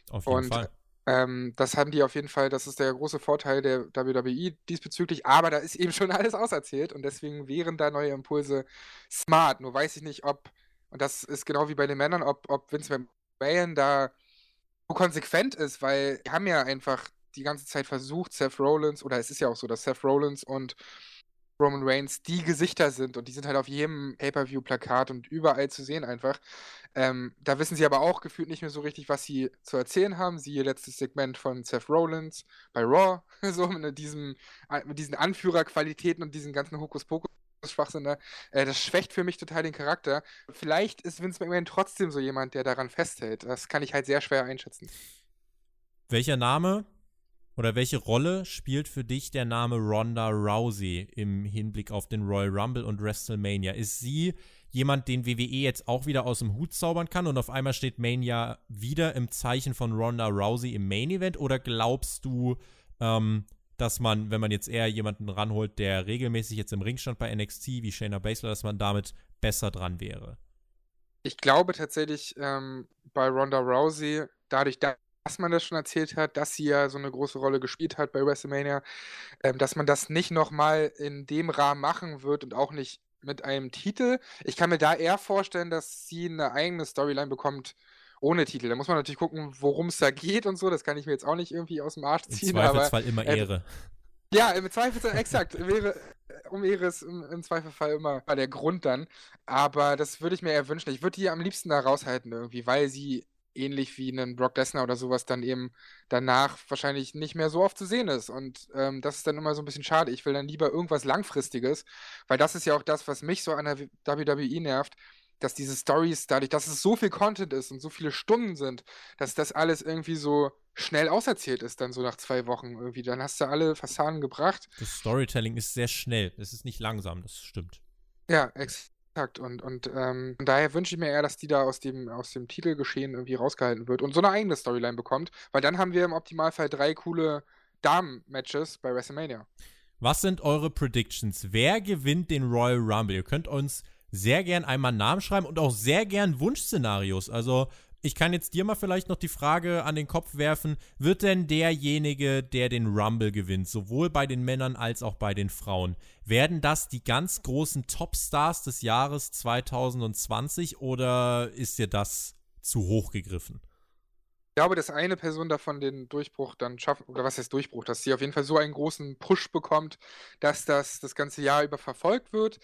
Auf jeden Und Fall. ähm, das haben die auf jeden Fall, das ist der große Vorteil der WWE diesbezüglich, aber da ist eben schon alles auserzählt und deswegen wären da neue Impulse smart. Nur weiß ich nicht, ob, und das ist genau wie bei den Männern, ob, ob Vince McMahon da so konsequent ist, weil die haben ja einfach die ganze Zeit versucht, Seth Rollins, oder es ist ja auch so, dass Seth Rollins und Roman Reigns die Gesichter sind und die sind halt auf jedem Pay-Per-View-Plakat und überall zu sehen einfach. Ähm, da wissen sie aber auch gefühlt nicht mehr so richtig, was sie zu erzählen haben. Siehe letztes Segment von Seth Rollins bei Raw, so mit, diesem, mit diesen Anführerqualitäten und diesen ganzen Hokuspokus. Schwachsinn, ne? äh, das schwächt für mich total den Charakter. Vielleicht ist Vince McMahon trotzdem so jemand, der daran festhält. Das kann ich halt sehr schwer einschätzen. Welcher Name oder welche Rolle spielt für dich der Name Ronda Rousey im Hinblick auf den Royal Rumble und WrestleMania? Ist sie jemand, den WWE jetzt auch wieder aus dem Hut zaubern kann und auf einmal steht Mania wieder im Zeichen von Ronda Rousey im Main Event? Oder glaubst du, ähm, dass man, wenn man jetzt eher jemanden ranholt, der regelmäßig jetzt im Ring stand bei NXT wie Shayna Baszler, dass man damit besser dran wäre? Ich glaube tatsächlich ähm, bei Ronda Rousey, dadurch, dass man das schon erzählt hat, dass sie ja so eine große Rolle gespielt hat bei WrestleMania, ähm, dass man das nicht nochmal in dem Rahmen machen wird und auch nicht mit einem Titel. Ich kann mir da eher vorstellen, dass sie eine eigene Storyline bekommt ohne Titel. Da muss man natürlich gucken, worum es da geht und so. Das kann ich mir jetzt auch nicht irgendwie aus dem Arsch ziehen. Im Zweifelsfall aber, immer Ehre. Äh, ja, im Zweifelsfall, exakt. Wäre, um Ehre ist im, im, Zweifelfall immer der Grund dann. Aber das würde ich mir eher wünschen. Ich würde die am liebsten da raushalten irgendwie, weil sie ähnlich wie einen Brock Lesnar oder sowas dann eben danach wahrscheinlich nicht mehr so oft zu sehen ist. Und ähm, das ist dann immer so ein bisschen schade. Ich will dann lieber irgendwas Langfristiges, weil das ist ja auch das, was mich so an der WWE nervt, dass diese Stories, dadurch, dass es so viel Content ist und so viele Stunden sind, dass das alles irgendwie so schnell auserzählt ist, dann so nach zwei Wochen irgendwie. Dann hast du alle Fassaden gebracht. Das Storytelling ist sehr schnell. Es ist nicht langsam, das stimmt. Ja, exakt. Und, und ähm, daher wünsche ich mir eher, dass die da aus dem, aus dem Titelgeschehen irgendwie rausgehalten wird und so eine eigene Storyline bekommt, weil dann haben wir im Optimalfall drei coole Damen-Matches bei WrestleMania. Was sind eure Predictions? Wer gewinnt den Royal Rumble? Ihr könnt uns sehr gern einmal Namen schreiben und auch sehr gern Wunschszenarios. Also ich kann jetzt dir mal vielleicht noch die Frage an den Kopf werfen, wird denn derjenige, der den Rumble gewinnt, sowohl bei den Männern als auch bei den Frauen, werden das die ganz großen Topstars des Jahres 2020 oder ist dir das zu hoch gegriffen? Ich glaube, dass eine Person davon den Durchbruch dann schafft, oder was heißt Durchbruch, dass sie auf jeden Fall so einen großen Push bekommt, dass das das ganze Jahr über verfolgt wird.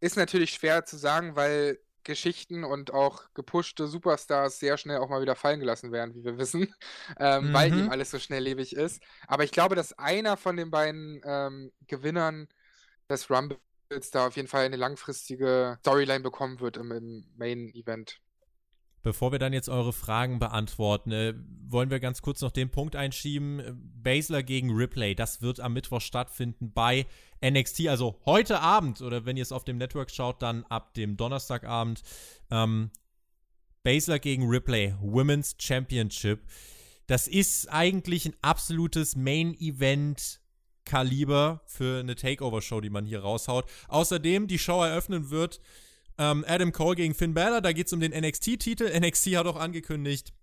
Ist natürlich schwer zu sagen, weil Geschichten und auch gepushte Superstars sehr schnell auch mal wieder fallen gelassen werden, wie wir wissen, ähm, mhm. weil eben alles so schnelllebig ist. Aber ich glaube, dass einer von den beiden ähm, Gewinnern des Rumbles da auf jeden Fall eine langfristige Storyline bekommen wird im, im Main-Event. Bevor wir dann jetzt eure Fragen beantworten, äh, wollen wir ganz kurz noch den Punkt einschieben. Basler gegen Ripley, das wird am Mittwoch stattfinden bei NXT, also heute Abend oder wenn ihr es auf dem Network schaut, dann ab dem Donnerstagabend. Ähm, Basler gegen Ripley, Women's Championship. Das ist eigentlich ein absolutes Main-Event. Kaliber für eine Takeover-Show, die man hier raushaut. Außerdem, die Show eröffnen wird ähm, Adam Cole gegen Finn Balor, da geht es um den NXT-Titel. NXT hat auch angekündigt,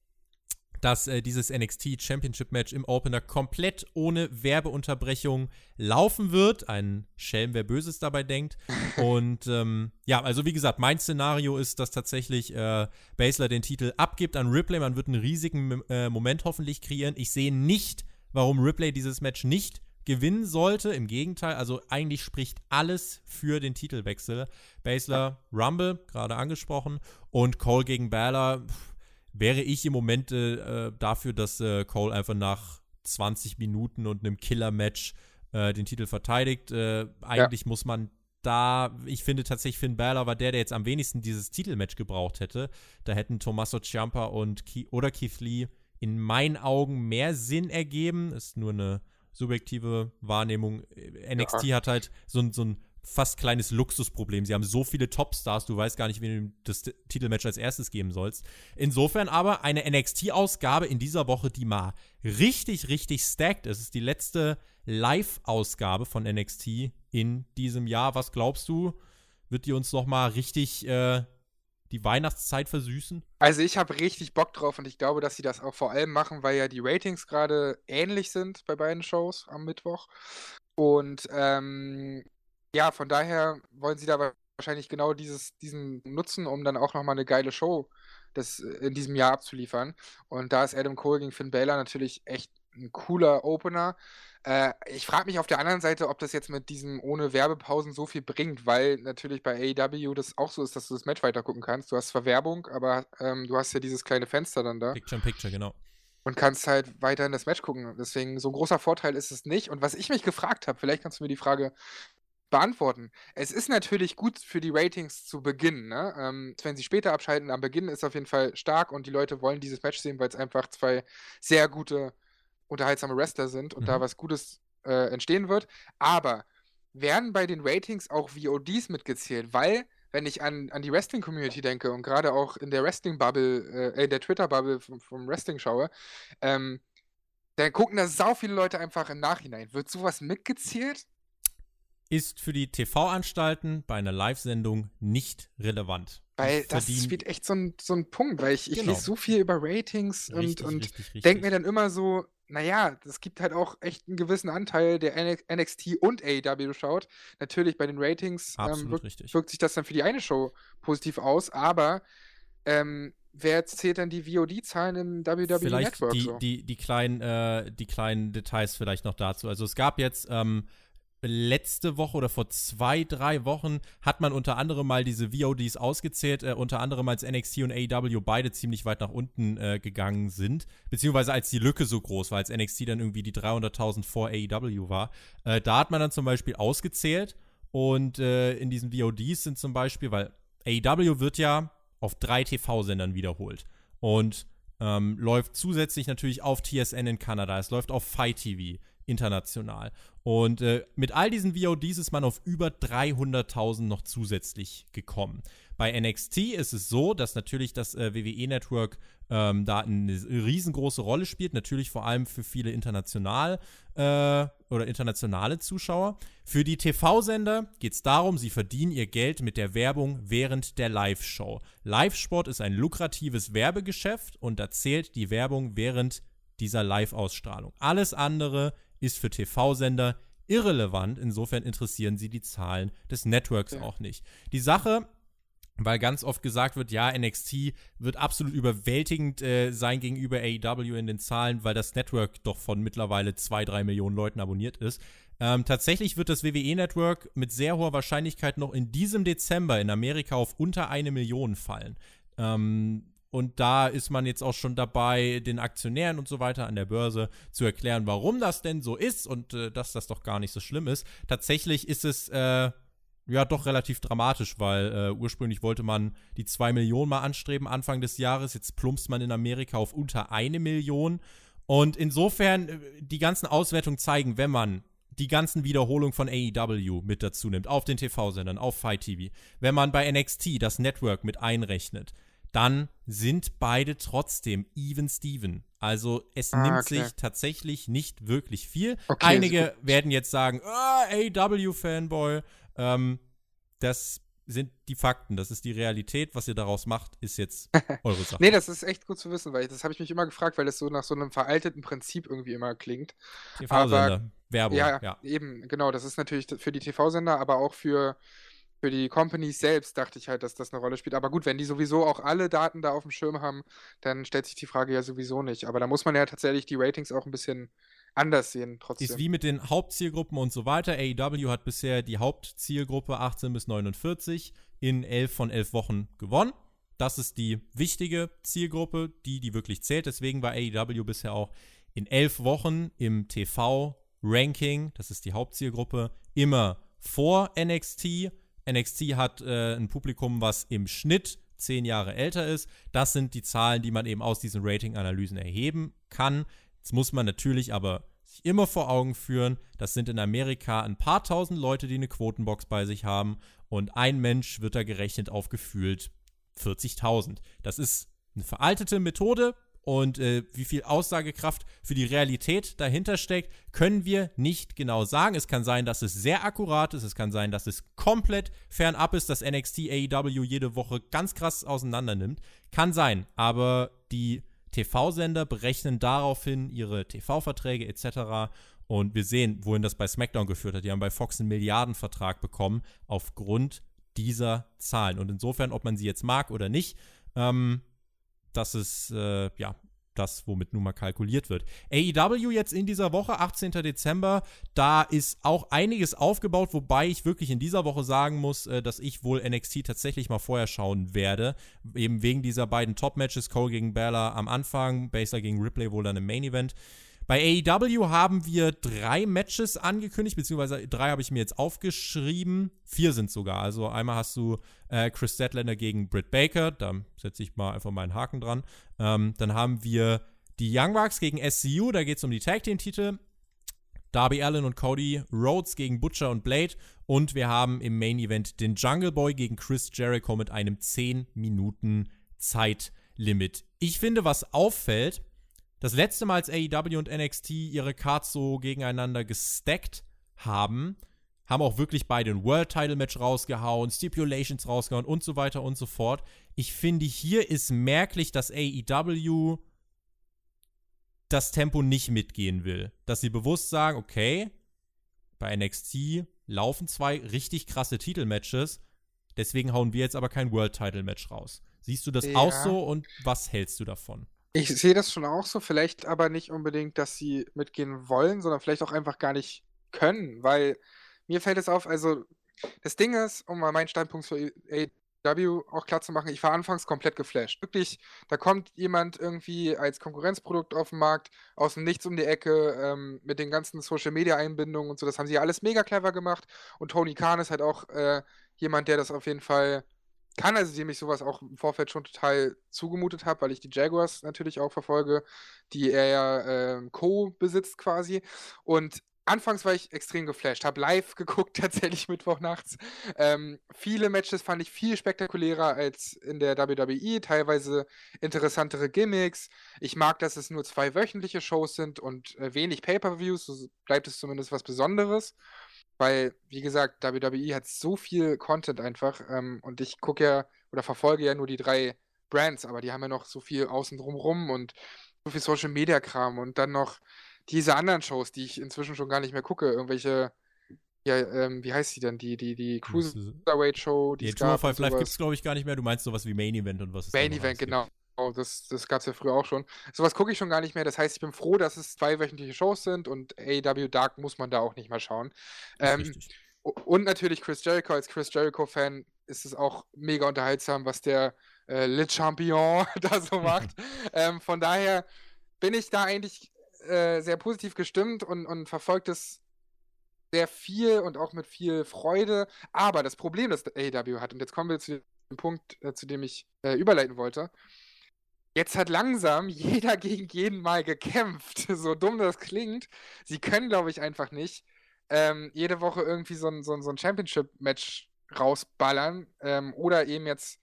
dass äh, dieses NXT Championship Match im Opener komplett ohne Werbeunterbrechung laufen wird. Ein Schelm, wer Böses dabei denkt. Und ähm, ja, also wie gesagt, mein Szenario ist, dass tatsächlich äh, Baszler den Titel abgibt an Ripley. Man wird einen riesigen äh, Moment hoffentlich kreieren. Ich sehe nicht, warum Ripley dieses Match nicht gewinnen sollte. Im Gegenteil, also eigentlich spricht alles für den Titelwechsel. Basler Rumble, gerade angesprochen, und Cole gegen Balor wäre ich im Moment äh, dafür, dass äh, Cole einfach nach 20 Minuten und einem Killer-Match äh, den Titel verteidigt. Äh, eigentlich ja. muss man da, ich finde tatsächlich, Finn Balor war der, der jetzt am wenigsten dieses Titelmatch gebraucht hätte. Da hätten Tommaso Ciampa und Ke oder Keith Lee in meinen Augen mehr Sinn ergeben. Ist nur eine subjektive Wahrnehmung. NXT ja. hat halt so, so ein fast kleines Luxusproblem. Sie haben so viele Topstars, du weißt gar nicht, wen du das Titelmatch als erstes geben sollst. Insofern aber eine NXT-Ausgabe in dieser Woche, die mal richtig, richtig stacked ist. Es ist die letzte Live-Ausgabe von NXT in diesem Jahr. Was glaubst du? Wird die uns noch mal richtig äh, die Weihnachtszeit versüßen? Also ich habe richtig Bock drauf und ich glaube, dass sie das auch vor allem machen, weil ja die Ratings gerade ähnlich sind bei beiden Shows am Mittwoch. Und ähm, ja, von daher wollen sie da wahrscheinlich genau dieses, diesen nutzen, um dann auch nochmal eine geile Show das in diesem Jahr abzuliefern. Und da ist Adam Cole gegen Finn Balor natürlich echt ein cooler Opener. Äh, ich frage mich auf der anderen Seite, ob das jetzt mit diesem ohne Werbepausen so viel bringt, weil natürlich bei AEW das auch so ist, dass du das Match weiter gucken kannst. Du hast zwar Werbung, aber ähm, du hast ja dieses kleine Fenster dann da. Picture in Picture, genau. Und kannst halt weiterhin das Match gucken. Deswegen, so ein großer Vorteil ist es nicht. Und was ich mich gefragt habe, vielleicht kannst du mir die Frage beantworten. Es ist natürlich gut für die Ratings zu Beginn. Ne? Ähm, wenn sie später abschalten, am Beginn ist es auf jeden Fall stark und die Leute wollen dieses Match sehen, weil es einfach zwei sehr gute, unterhaltsame Wrestler sind und mhm. da was Gutes äh, entstehen wird. Aber werden bei den Ratings auch VODs mitgezählt? Weil, wenn ich an, an die Wrestling-Community denke und gerade auch in der Wrestling-Bubble, äh, in der Twitter-Bubble vom, vom, Wrestling schaue, ähm, dann gucken da sau viele Leute einfach im Nachhinein. Wird sowas mitgezählt? ist für die TV-Anstalten bei einer Live-Sendung nicht relevant. Weil das wird echt so ein, so ein Punkt, weil ich, ich genau. lese so viel über Ratings richtig, und, und denke mir dann immer so, naja, es gibt halt auch echt einen gewissen Anteil, der NXT und AEW schaut. Natürlich bei den Ratings ähm, wirkt, wirkt, sich das dann für die eine Show positiv aus, aber ähm, wer zählt dann die VOD-Zahlen im WWE vielleicht Network? Die, so? die, die, kleinen, äh, die kleinen Details vielleicht noch dazu. Also es gab jetzt ähm, letzte Woche oder vor zwei, drei Wochen hat man unter anderem mal diese VODs ausgezählt, äh, unter anderem als NXT und AEW beide ziemlich weit nach unten äh, gegangen sind, beziehungsweise als die Lücke so groß war, als NXT dann irgendwie die 300.000 vor AEW war. Äh, da hat man dann zum Beispiel ausgezählt und äh, in diesen VODs sind zum Beispiel, weil AEW wird ja auf drei TV-Sendern wiederholt und ähm, läuft zusätzlich natürlich auf TSN in Kanada, es läuft auf Fight TV international. Und äh, mit all diesen VODs ist man auf über 300.000 noch zusätzlich gekommen. Bei NXT ist es so, dass natürlich das äh, WWE-Network ähm, da eine riesengroße Rolle spielt, natürlich vor allem für viele international äh, oder internationale Zuschauer. Für die TV-Sender geht es darum, sie verdienen ihr Geld mit der Werbung während der Live-Show. Live-Sport ist ein lukratives Werbegeschäft und da zählt die Werbung während dieser Live-Ausstrahlung. Alles andere ist für TV-Sender irrelevant. Insofern interessieren sie die Zahlen des Networks ja. auch nicht. Die Sache, weil ganz oft gesagt wird, ja, NXT wird absolut überwältigend äh, sein gegenüber AEW in den Zahlen, weil das Network doch von mittlerweile zwei, drei Millionen Leuten abonniert ist. Ähm, tatsächlich wird das WWE-Network mit sehr hoher Wahrscheinlichkeit noch in diesem Dezember in Amerika auf unter eine Million fallen. Ähm, und da ist man jetzt auch schon dabei, den Aktionären und so weiter an der Börse zu erklären, warum das denn so ist und äh, dass das doch gar nicht so schlimm ist. Tatsächlich ist es äh, ja doch relativ dramatisch, weil äh, ursprünglich wollte man die 2 Millionen mal anstreben Anfang des Jahres. Jetzt plumpst man in Amerika auf unter eine Million. Und insofern, äh, die ganzen Auswertungen zeigen, wenn man die ganzen Wiederholungen von AEW mit dazu nimmt, auf den TV-Sendern, auf Fight TV, wenn man bei NXT das Network mit einrechnet, dann sind beide trotzdem even Steven. Also es ah, nimmt okay. sich tatsächlich nicht wirklich viel. Okay, Einige werden jetzt sagen, oh, ah, AW-Fanboy. Ähm, das sind die Fakten, das ist die Realität. Was ihr daraus macht, ist jetzt eure Sache. nee, das ist echt gut zu wissen, weil das habe ich mich immer gefragt, weil das so nach so einem veralteten Prinzip irgendwie immer klingt. TV-Sender, Werbung. Ja, ja, eben, genau. Das ist natürlich für die TV-Sender, aber auch für für die Companies selbst dachte ich halt, dass das eine Rolle spielt. Aber gut, wenn die sowieso auch alle Daten da auf dem Schirm haben, dann stellt sich die Frage ja sowieso nicht. Aber da muss man ja tatsächlich die Ratings auch ein bisschen anders sehen trotzdem. Ist wie mit den Hauptzielgruppen und so weiter. AEW hat bisher die Hauptzielgruppe 18 bis 49 in 11 von 11 Wochen gewonnen. Das ist die wichtige Zielgruppe, die, die wirklich zählt. Deswegen war AEW bisher auch in 11 Wochen im TV-Ranking, das ist die Hauptzielgruppe, immer vor NXT. NXT hat äh, ein Publikum, was im Schnitt zehn Jahre älter ist. Das sind die Zahlen, die man eben aus diesen Rating-Analysen erheben kann. Jetzt muss man natürlich aber sich immer vor Augen führen, das sind in Amerika ein paar tausend Leute, die eine Quotenbox bei sich haben und ein Mensch wird da gerechnet auf gefühlt 40.000. Das ist eine veraltete Methode, und äh, wie viel Aussagekraft für die Realität dahinter steckt, können wir nicht genau sagen. Es kann sein, dass es sehr akkurat ist. Es kann sein, dass es komplett fernab ist, dass NXT AEW jede Woche ganz krass auseinander nimmt. Kann sein, aber die TV-Sender berechnen daraufhin ihre TV-Verträge etc. Und wir sehen, wohin das bei SmackDown geführt hat. Die haben bei Fox einen Milliardenvertrag bekommen aufgrund dieser Zahlen. Und insofern, ob man sie jetzt mag oder nicht, ähm, das ist äh, ja das, womit nun mal kalkuliert wird. AEW jetzt in dieser Woche, 18. Dezember, da ist auch einiges aufgebaut, wobei ich wirklich in dieser Woche sagen muss, äh, dass ich wohl NXT tatsächlich mal vorher schauen werde. Eben wegen dieser beiden Top-Matches, Cole gegen Bella am Anfang, Baser gegen Ripley wohl dann im Main-Event. Bei AEW haben wir drei Matches angekündigt, beziehungsweise drei habe ich mir jetzt aufgeschrieben. Vier sind sogar. Also einmal hast du äh, Chris Statlander gegen Britt Baker, da setze ich mal einfach meinen Haken dran. Ähm, dann haben wir die Young Bucks gegen SCU, da geht es um die Tag Team-Titel. Darby Allen und Cody Rhodes gegen Butcher und Blade. Und wir haben im Main Event den Jungle Boy gegen Chris Jericho mit einem 10 Minuten Zeitlimit. Ich finde, was auffällt, das letzte Mal, als AEW und NXT ihre Cards so gegeneinander gestackt haben, haben auch wirklich beide ein World Title Match rausgehauen, Stipulations rausgehauen und so weiter und so fort. Ich finde, hier ist merklich, dass AEW das Tempo nicht mitgehen will. Dass sie bewusst sagen, okay, bei NXT laufen zwei richtig krasse Titelmatches, deswegen hauen wir jetzt aber kein World Title Match raus. Siehst du das ja. auch so und was hältst du davon? Ich sehe das schon auch so, vielleicht aber nicht unbedingt, dass sie mitgehen wollen, sondern vielleicht auch einfach gar nicht können, weil mir fällt es auf, also das Ding ist, um mal meinen Standpunkt für AEW auch klar zu machen, ich war anfangs komplett geflasht. Wirklich, da kommt jemand irgendwie als Konkurrenzprodukt auf den Markt, aus dem Nichts um die Ecke, ähm, mit den ganzen Social-Media-Einbindungen und so, das haben sie alles mega clever gemacht und Tony Khan ist halt auch äh, jemand, der das auf jeden Fall kann, also dem ich sowas auch im Vorfeld schon total zugemutet habe, weil ich die Jaguars natürlich auch verfolge, die er ja äh, co-besitzt quasi. Und anfangs war ich extrem geflasht, habe live geguckt, tatsächlich Mittwochnachts. Ähm, viele Matches fand ich viel spektakulärer als in der WWE, teilweise interessantere Gimmicks. Ich mag, dass es nur zwei wöchentliche Shows sind und äh, wenig Pay-per-Views, so bleibt es zumindest was Besonderes. Weil, wie gesagt, WWE hat so viel Content einfach ähm, und ich gucke ja oder verfolge ja nur die drei Brands, aber die haben ja noch so viel außen drumrum und so viel Social Media Kram und dann noch diese anderen Shows, die ich inzwischen schon gar nicht mehr gucke, irgendwelche ja, ähm, wie heißt die denn? Die, die, die Cruiserweight Show, die Die 205 Live gibt es, glaube ich, gar nicht mehr. Du meinst sowas wie Main Event und was es Main Event, genau. Oh, das, das gab es ja früher auch schon. Sowas gucke ich schon gar nicht mehr. Das heißt, ich bin froh, dass es zwei wöchentliche Shows sind und AEW Dark muss man da auch nicht mal schauen. Ähm, und natürlich Chris Jericho. Als Chris Jericho-Fan ist es auch mega unterhaltsam, was der äh, Le Champion da so macht. ähm, von daher bin ich da eigentlich äh, sehr positiv gestimmt und, und verfolgt es sehr viel und auch mit viel Freude. Aber das Problem, das AEW hat, und jetzt kommen wir zu dem Punkt, äh, zu dem ich äh, überleiten wollte, Jetzt hat langsam jeder gegen jeden mal gekämpft. So dumm das klingt. Sie können, glaube ich, einfach nicht ähm, jede Woche irgendwie so ein, so ein, so ein Championship-Match rausballern ähm, oder eben jetzt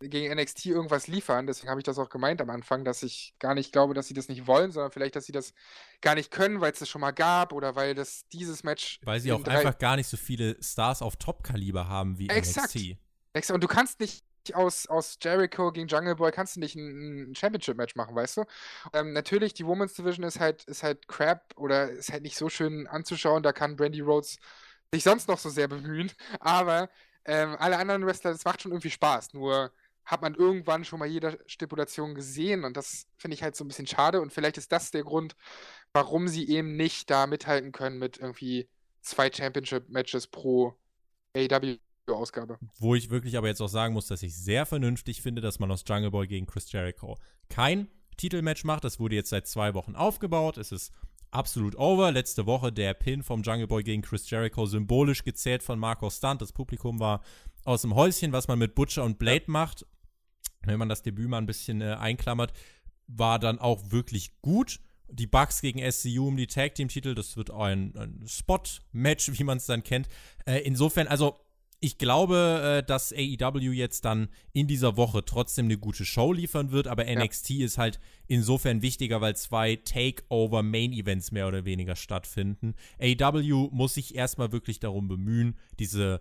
gegen NXT irgendwas liefern. Deswegen habe ich das auch gemeint am Anfang, dass ich gar nicht glaube, dass sie das nicht wollen, sondern vielleicht, dass sie das gar nicht können, weil es das schon mal gab oder weil das dieses Match. Weil sie auch einfach gar nicht so viele Stars auf Top-Kaliber haben wie Exakt. NXT. Exakt. Und du kannst nicht aus, aus Jericho gegen Jungle Boy kannst du nicht ein, ein Championship-Match machen, weißt du? Ähm, natürlich, die Women's Division ist halt, ist halt crap oder ist halt nicht so schön anzuschauen. Da kann Brandy Rhodes sich sonst noch so sehr bemühen. Aber ähm, alle anderen Wrestler, das macht schon irgendwie Spaß. Nur hat man irgendwann schon mal jede Stipulation gesehen und das finde ich halt so ein bisschen schade. Und vielleicht ist das der Grund, warum sie eben nicht da mithalten können mit irgendwie zwei Championship-Matches pro AEW Ausgabe. Wo ich wirklich aber jetzt auch sagen muss, dass ich sehr vernünftig finde, dass man aus Jungle Boy gegen Chris Jericho kein Titelmatch macht. Das wurde jetzt seit zwei Wochen aufgebaut. Es ist absolut over. Letzte Woche der Pin vom Jungle Boy gegen Chris Jericho symbolisch gezählt von Marco Stunt. Das Publikum war aus dem Häuschen, was man mit Butcher und Blade macht. Wenn man das Debüt mal ein bisschen äh, einklammert, war dann auch wirklich gut. Die Bucks gegen SCU um die Tag Team Titel, das wird ein, ein Spot-Match, wie man es dann kennt. Äh, insofern, also ich glaube, äh, dass AEW jetzt dann in dieser Woche trotzdem eine gute Show liefern wird, aber NXT ja. ist halt insofern wichtiger, weil zwei Takeover-Main-Events mehr oder weniger stattfinden. AEW muss sich erstmal wirklich darum bemühen, diese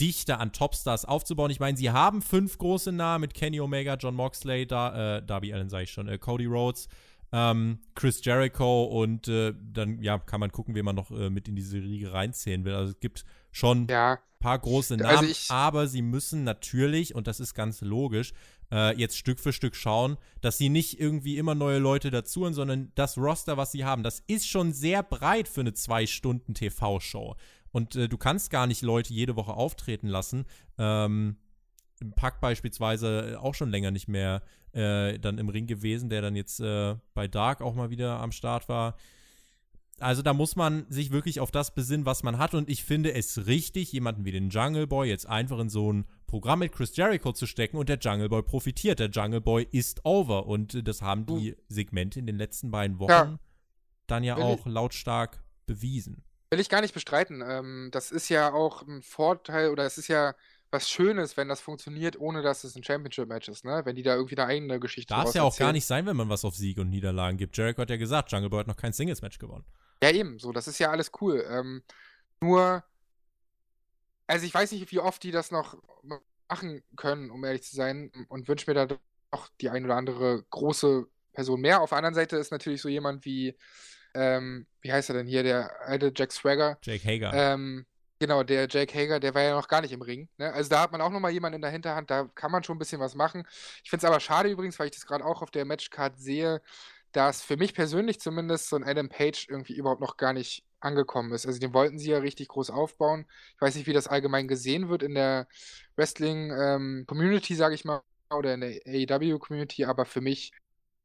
Dichte an Topstars aufzubauen. Ich meine, sie haben fünf große Namen mit Kenny Omega, John Moxley, da, äh, Darby Allen sage ich schon, äh, Cody Rhodes, ähm, Chris Jericho und äh, dann ja, kann man gucken, wen man noch äh, mit in diese Riege reinzählen will. Also es gibt schon ja paar große also Namen, also aber sie müssen natürlich, und das ist ganz logisch, äh, jetzt Stück für Stück schauen, dass sie nicht irgendwie immer neue Leute dazuholen, sondern das Roster, was sie haben, das ist schon sehr breit für eine zwei Stunden TV-Show. Und äh, du kannst gar nicht Leute jede Woche auftreten lassen. Ähm, Pack beispielsweise auch schon länger nicht mehr äh, dann im Ring gewesen, der dann jetzt äh, bei Dark auch mal wieder am Start war. Also da muss man sich wirklich auf das besinnen, was man hat. Und ich finde es richtig, jemanden wie den Jungle Boy jetzt einfach in so ein Programm mit Chris Jericho zu stecken und der Jungle Boy profitiert. Der Jungle Boy ist over. Und das haben die Segmente in den letzten beiden Wochen ja. dann ja auch lautstark bewiesen. Will ich gar nicht bestreiten. Ähm, das ist ja auch ein Vorteil oder es ist ja was Schönes, wenn das funktioniert, ohne dass es ein Championship-Match ist, ne? Wenn die da irgendwie eine eigene Geschichte Darf es ja auch gar nicht sein, wenn man was auf Sieg und Niederlagen gibt. Jericho hat ja gesagt, Jungle Boy hat noch kein Singles-Match gewonnen. Ja, eben, so, das ist ja alles cool. Ähm, nur, also ich weiß nicht, wie oft die das noch machen können, um ehrlich zu sein, und wünsche mir da doch die ein oder andere große Person mehr. Auf der anderen Seite ist natürlich so jemand wie, ähm, wie heißt er denn hier, der alte Jack Swagger. Jake Hager. Ähm, genau, der Jake Hager, der war ja noch gar nicht im Ring. Ne? Also da hat man auch nochmal jemanden in der Hinterhand, da kann man schon ein bisschen was machen. Ich finde es aber schade übrigens, weil ich das gerade auch auf der Matchcard sehe, dass für mich persönlich zumindest so ein Adam Page irgendwie überhaupt noch gar nicht angekommen ist. Also den wollten sie ja richtig groß aufbauen. Ich weiß nicht, wie das allgemein gesehen wird in der Wrestling-Community, ähm, sage ich mal, oder in der AEW-Community, aber für mich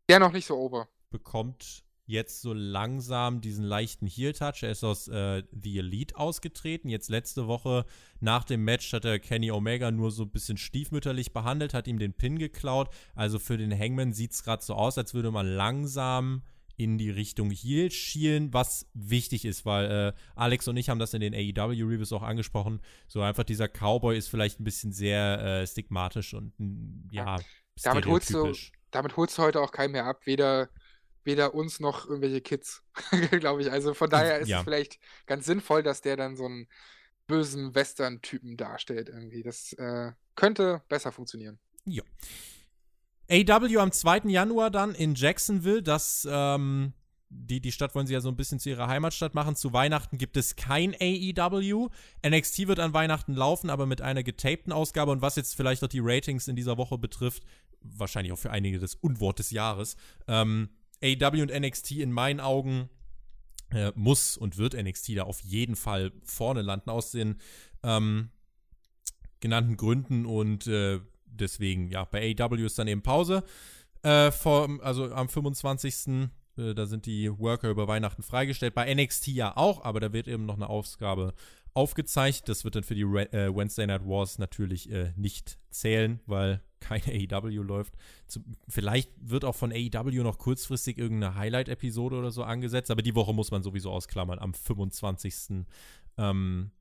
der noch nicht so ober. Bekommt jetzt so langsam diesen leichten Heel-Touch. Er ist aus äh, The Elite ausgetreten. Jetzt letzte Woche nach dem Match hat er Kenny Omega nur so ein bisschen stiefmütterlich behandelt, hat ihm den Pin geklaut. Also für den Hangman sieht es gerade so aus, als würde man langsam in die Richtung Heel schielen, was wichtig ist, weil äh, Alex und ich haben das in den AEW-Reviews auch angesprochen. So einfach dieser Cowboy ist vielleicht ein bisschen sehr äh, stigmatisch und ja, damit holst, du, damit holst du heute auch keinen mehr ab, weder weder uns noch irgendwelche Kids, glaube ich. Also von daher ist ja. es vielleicht ganz sinnvoll, dass der dann so einen bösen Western-Typen darstellt irgendwie. Das äh, könnte besser funktionieren. Ja. AW am 2. Januar dann in Jacksonville. Das, ähm, die, die Stadt wollen sie ja so ein bisschen zu ihrer Heimatstadt machen. Zu Weihnachten gibt es kein AEW. NXT wird an Weihnachten laufen, aber mit einer getapten Ausgabe. Und was jetzt vielleicht auch die Ratings in dieser Woche betrifft, wahrscheinlich auch für einige das Unwort des Jahres, ähm, AW und NXT in meinen Augen äh, muss und wird NXT da auf jeden Fall vorne landen aus den ähm, genannten Gründen und äh, deswegen, ja, bei AW ist dann eben Pause. Äh, vor, also am 25. Äh, da sind die Worker über Weihnachten freigestellt. Bei NXT ja auch, aber da wird eben noch eine Ausgabe aufgezeichnet. Das wird dann für die Re äh, Wednesday Night Wars natürlich äh, nicht zählen, weil keine AEW läuft. Zum, vielleicht wird auch von AEW noch kurzfristig irgendeine Highlight-Episode oder so angesetzt, aber die Woche muss man sowieso ausklammern am 25. Ähm,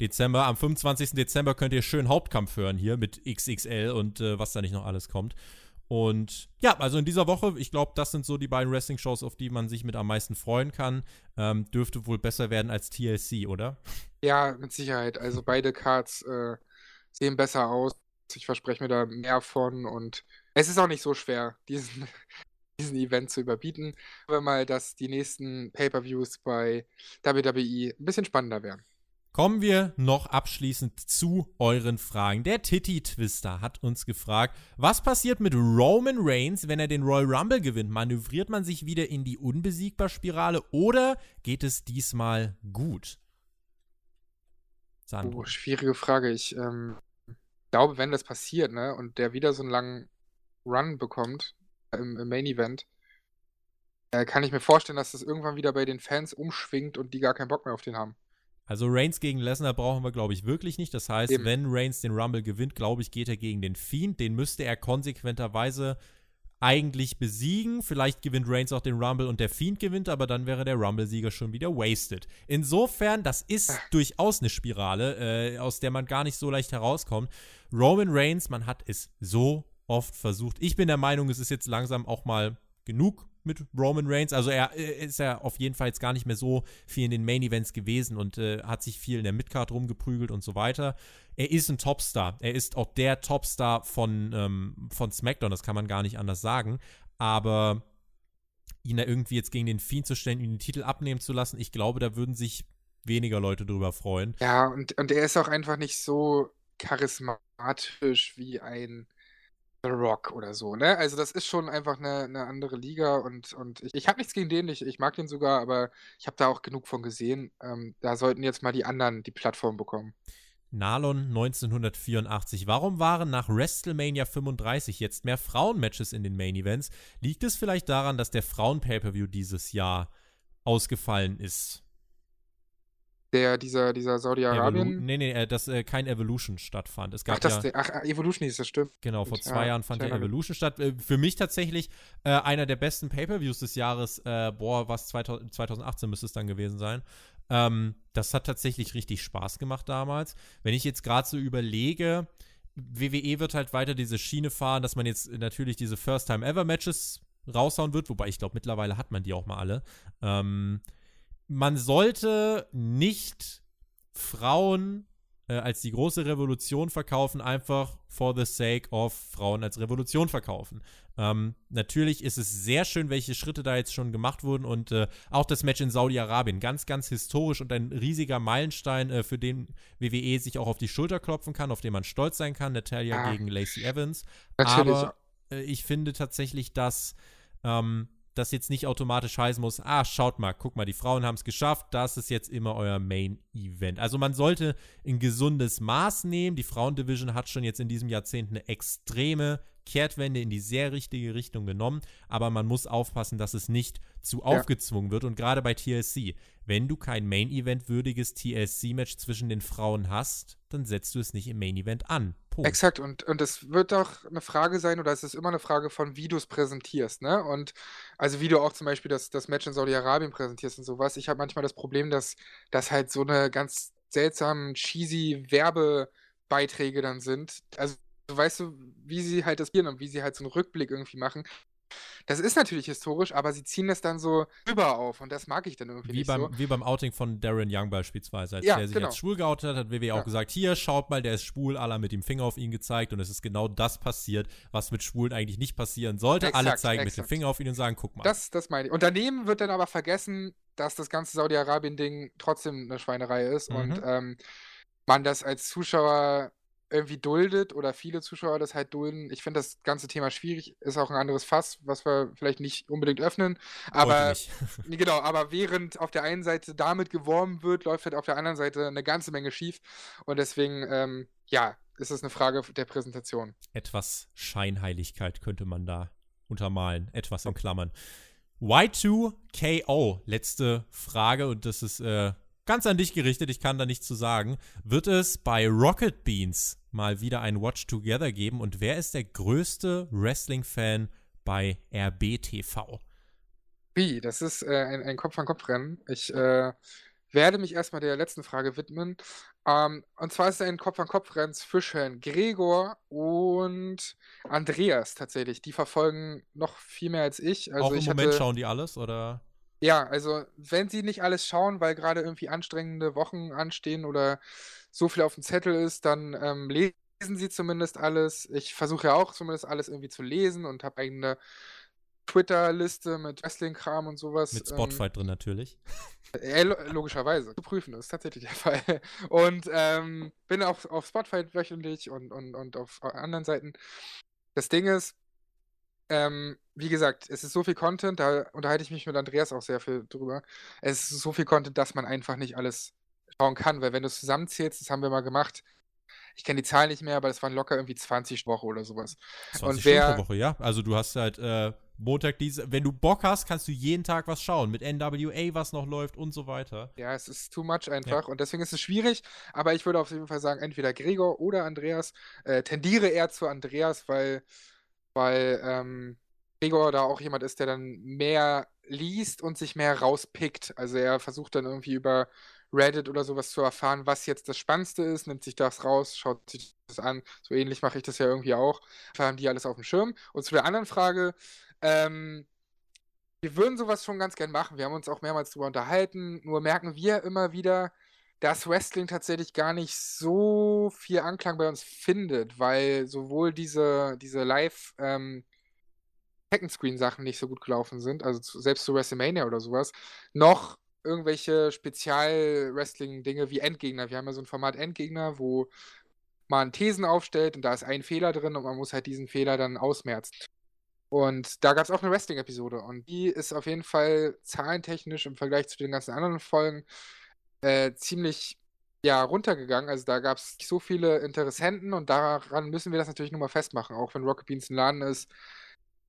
Dezember. Am 25. Dezember könnt ihr schön Hauptkampf hören hier mit XXL und äh, was da nicht noch alles kommt. Und ja, also in dieser Woche, ich glaube, das sind so die beiden Wrestling-Shows, auf die man sich mit am meisten freuen kann. Ähm, dürfte wohl besser werden als TLC, oder? Ja, mit Sicherheit. Also beide Cards äh, sehen besser aus. Ich verspreche mir da mehr von und es ist auch nicht so schwer, diesen, diesen Event zu überbieten. Aber mal, dass die nächsten Pay-Per-Views bei WWE ein bisschen spannender werden. Kommen wir noch abschließend zu euren Fragen. Der Titty Twister hat uns gefragt, was passiert mit Roman Reigns, wenn er den Royal Rumble gewinnt? Manövriert man sich wieder in die Unbesiegbar-Spirale oder geht es diesmal gut? Sandro. Oh, schwierige Frage. Ich ähm, glaube, wenn das passiert, ne, und der wieder so einen langen Run bekommt im, im Main Event, äh, kann ich mir vorstellen, dass das irgendwann wieder bei den Fans umschwingt und die gar keinen Bock mehr auf den haben. Also Reigns gegen Lesnar brauchen wir, glaube ich, wirklich nicht. Das heißt, Eben. wenn Reigns den Rumble gewinnt, glaube ich, geht er gegen den Fiend. Den müsste er konsequenterweise eigentlich besiegen. Vielleicht gewinnt Reigns auch den Rumble und der Fiend gewinnt, aber dann wäre der Rumble-Sieger schon wieder wasted. Insofern, das ist Ah. durchaus eine Spirale, äh, aus der man gar nicht so leicht herauskommt. Roman Reigns, man hat es so oft versucht. Ich bin der Meinung, es ist jetzt langsam auch mal genug mit Roman Reigns. Also er äh, ist ja auf jeden Fall jetzt gar nicht mehr so viel in den Main Events gewesen und äh, hat sich viel in der Midcard rumgeprügelt und so weiter. Er ist ein Topstar. Er ist auch der Topstar von, ähm, von SmackDown, das kann man gar nicht anders sagen. Aber ihn da irgendwie jetzt gegen den Fiend zu stellen, ihn den Titel abnehmen zu lassen, ich glaube, da würden sich weniger Leute drüber freuen. Ja, und, und er ist auch einfach nicht so charismatisch wie ein The Rock oder so, ne? Also das ist schon einfach eine, eine andere Liga und, und ich, ich habe nichts gegen den, ich, ich mag den sogar, aber ich habe da auch genug von gesehen. Ähm, da sollten jetzt mal die anderen die Plattform bekommen. Nalon 1984. Warum waren nach WrestleMania 35 jetzt mehr Frauenmatches in den Main Events? Liegt es vielleicht daran, dass der Frauen-Pay-Per-View dieses Jahr ausgefallen ist? Der, dieser, dieser Evolu Saudi-Arabien. nee, nee, äh, dass äh, kein Evolution stattfand. Es gab Ach, das, ja, der, ach, Evolution hieß das, stimmt. genau, vor Ja, zwei Jahren fand ja kleiner- Evolution statt. Äh, für mich tatsächlich äh, einer der besten Pay-Per-Views des Jahres. Äh, boah, was 2000, 2018 müsste es dann gewesen sein. Ähm, das hat tatsächlich richtig Spaß gemacht damals. Wenn ich jetzt gerade so überlege, WWE wird halt weiter diese Schiene fahren, dass man jetzt natürlich diese First-Time-Ever-Matches raushauen wird, wobei ich glaube, mittlerweile hat man die auch mal alle. Ähm, man sollte nicht Frauen äh, als die große Revolution verkaufen, einfach for the sake of Frauen als Revolution verkaufen. Ähm, natürlich ist es sehr schön, welche Schritte da jetzt schon gemacht wurden und äh, auch das Match in Saudi-Arabien, ganz, ganz historisch und ein riesiger Meilenstein, äh, für den WWE sich auch auf die Schulter klopfen kann, auf den man stolz sein kann. Natalia Ja. gegen Lacey Evans. Natürlich. Aber äh, ich finde tatsächlich, dass ähm, das jetzt nicht automatisch heißen muss, ah, schaut mal, guck mal, die Frauen haben es geschafft, das ist jetzt immer euer Main-Event. Also man sollte ein gesundes Maß nehmen. Die Frauendivision hat schon jetzt in diesem Jahrzehnt eine extreme Kehrtwende in die sehr richtige Richtung genommen, aber man muss aufpassen, dass es nicht zu aufgezwungen wird. Und gerade bei TLC, wenn du kein Main-Event-würdiges TLC-Match zwischen den Frauen hast, dann setzt du es nicht im Main-Event an. Punkt. Exakt, und, und es wird auch eine Frage sein, oder es ist immer eine Frage von, wie du es präsentierst, ne? Und also wie du auch zum Beispiel das, das Match in Saudi-Arabien präsentierst und sowas. Ich habe manchmal das Problem, dass das halt so eine ganz seltsamen, cheesy Werbebeiträge dann sind. Also weißt du, wie sie halt das spielen und wie sie halt so einen Rückblick irgendwie machen. Das ist natürlich historisch, aber sie ziehen das dann so rüber auf und das mag ich dann irgendwie Wie nicht beim, so. wie beim Outing von Darren Young beispielsweise. Als Ja, der sich genau. als schwul geoutet hat, hat WWE Ja. auch gesagt, hier, schaut mal, der ist schwul, aller mit dem Finger auf ihn gezeigt und es ist genau das passiert, was mit Schwulen eigentlich nicht passieren sollte. Alle Exakt, zeigen mit dem exakt. Finger auf ihn und sagen, guck mal. Das, das meine ich. Und daneben wird dann aber vergessen, dass das ganze Saudi-Arabien-Ding trotzdem eine Schweinerei ist Mhm. und ähm, man das als Zuschauer irgendwie duldet oder viele Zuschauer das halt dulden. Ich finde das ganze Thema schwierig, ist auch ein anderes Fass, was wir vielleicht nicht unbedingt öffnen. Aber Genau, aber während auf der einen Seite damit geworben wird, läuft halt auf der anderen Seite eine ganze Menge schief. Und deswegen, ähm, ja, ist es eine Frage der Präsentation. Etwas Scheinheiligkeit könnte man da untermalen. Etwas in Klammern. Y2KO, letzte Frage und das ist äh, ganz an dich gerichtet, ich kann da nichts zu sagen. Wird es bei Rocket Beans mal wieder ein Watch Together geben und wer ist der größte Wrestling-Fan bei RBTV? Wie, das ist äh, ein, ein Kopf-an-Kopf-Rennen. Ich äh, werde mich erstmal der letzten Frage widmen. Ähm, und zwar ist es ein Kopf-an-Kopf-Rennen zwischen Gregor und Andreas tatsächlich. Die verfolgen noch viel mehr als ich. Also Auch im ich Moment hatte, schauen die alles oder? Ja, also wenn sie nicht alles schauen, weil gerade irgendwie anstrengende Wochen anstehen oder so viel auf dem Zettel ist, dann ähm, lesen sie zumindest alles. Ich versuche ja auch zumindest alles irgendwie zu lesen und habe eigene Twitter-Liste mit Wrestling-Kram und sowas. Mit ähm, Spotfight drin natürlich. äh, lo logischerweise. Zu prüfen, das ist tatsächlich der Fall. Und ähm, bin auch auf Spotify wöchentlich und, und, und auf anderen Seiten. Das Ding ist, ähm, wie gesagt, es ist so viel Content, da unterhalte ich mich mit Andreas auch sehr viel drüber. Es ist so viel Content, dass man einfach nicht alles schauen kann, weil wenn du es zusammenzählst, das haben wir mal gemacht, ich kenne die Zahl nicht mehr, aber das waren locker irgendwie 20 Woche oder sowas. 20 und wer, Woche, ja. Also du hast halt äh, Montag diese, wenn du Bock hast, kannst du jeden Tag was schauen mit NWA, was noch läuft und so weiter. Ja, es ist too much einfach ja. und deswegen ist es schwierig, aber ich würde auf jeden Fall sagen, entweder Gregor oder Andreas. Äh, tendiere eher zu Andreas, weil, weil ähm, Gregor da auch jemand ist, der dann mehr liest und sich mehr rauspickt. Also er versucht dann irgendwie über Reddit oder sowas zu erfahren, was jetzt das Spannendste ist, nimmt sich das raus, schaut sich das an. So ähnlich mache ich das ja irgendwie auch. Haben die alles auf dem Schirm. Und zu der anderen Frage, ähm, wir würden sowas schon ganz gern machen. Wir haben uns auch mehrmals darüber unterhalten. Nur merken wir immer wieder, dass Wrestling tatsächlich gar nicht so viel Anklang bei uns findet, weil sowohl diese, diese Live- ähm, Second-Screen-Sachen nicht so gut gelaufen sind, also selbst zu WrestleMania oder sowas, noch irgendwelche Spezial-Wrestling-Dinge wie Endgegner. Wir haben ja so ein Format Endgegner, wo man Thesen aufstellt und da ist ein Fehler drin und man muss halt diesen Fehler dann ausmerzen. Und da gab es auch eine Wrestling-Episode und die ist auf jeden Fall zahlentechnisch im Vergleich zu den ganzen anderen Folgen äh, ziemlich ja, runtergegangen. Also da gab es so viele Interessenten und daran müssen wir das natürlich nur mal festmachen, auch wenn Rocket Beans ein Laden ist,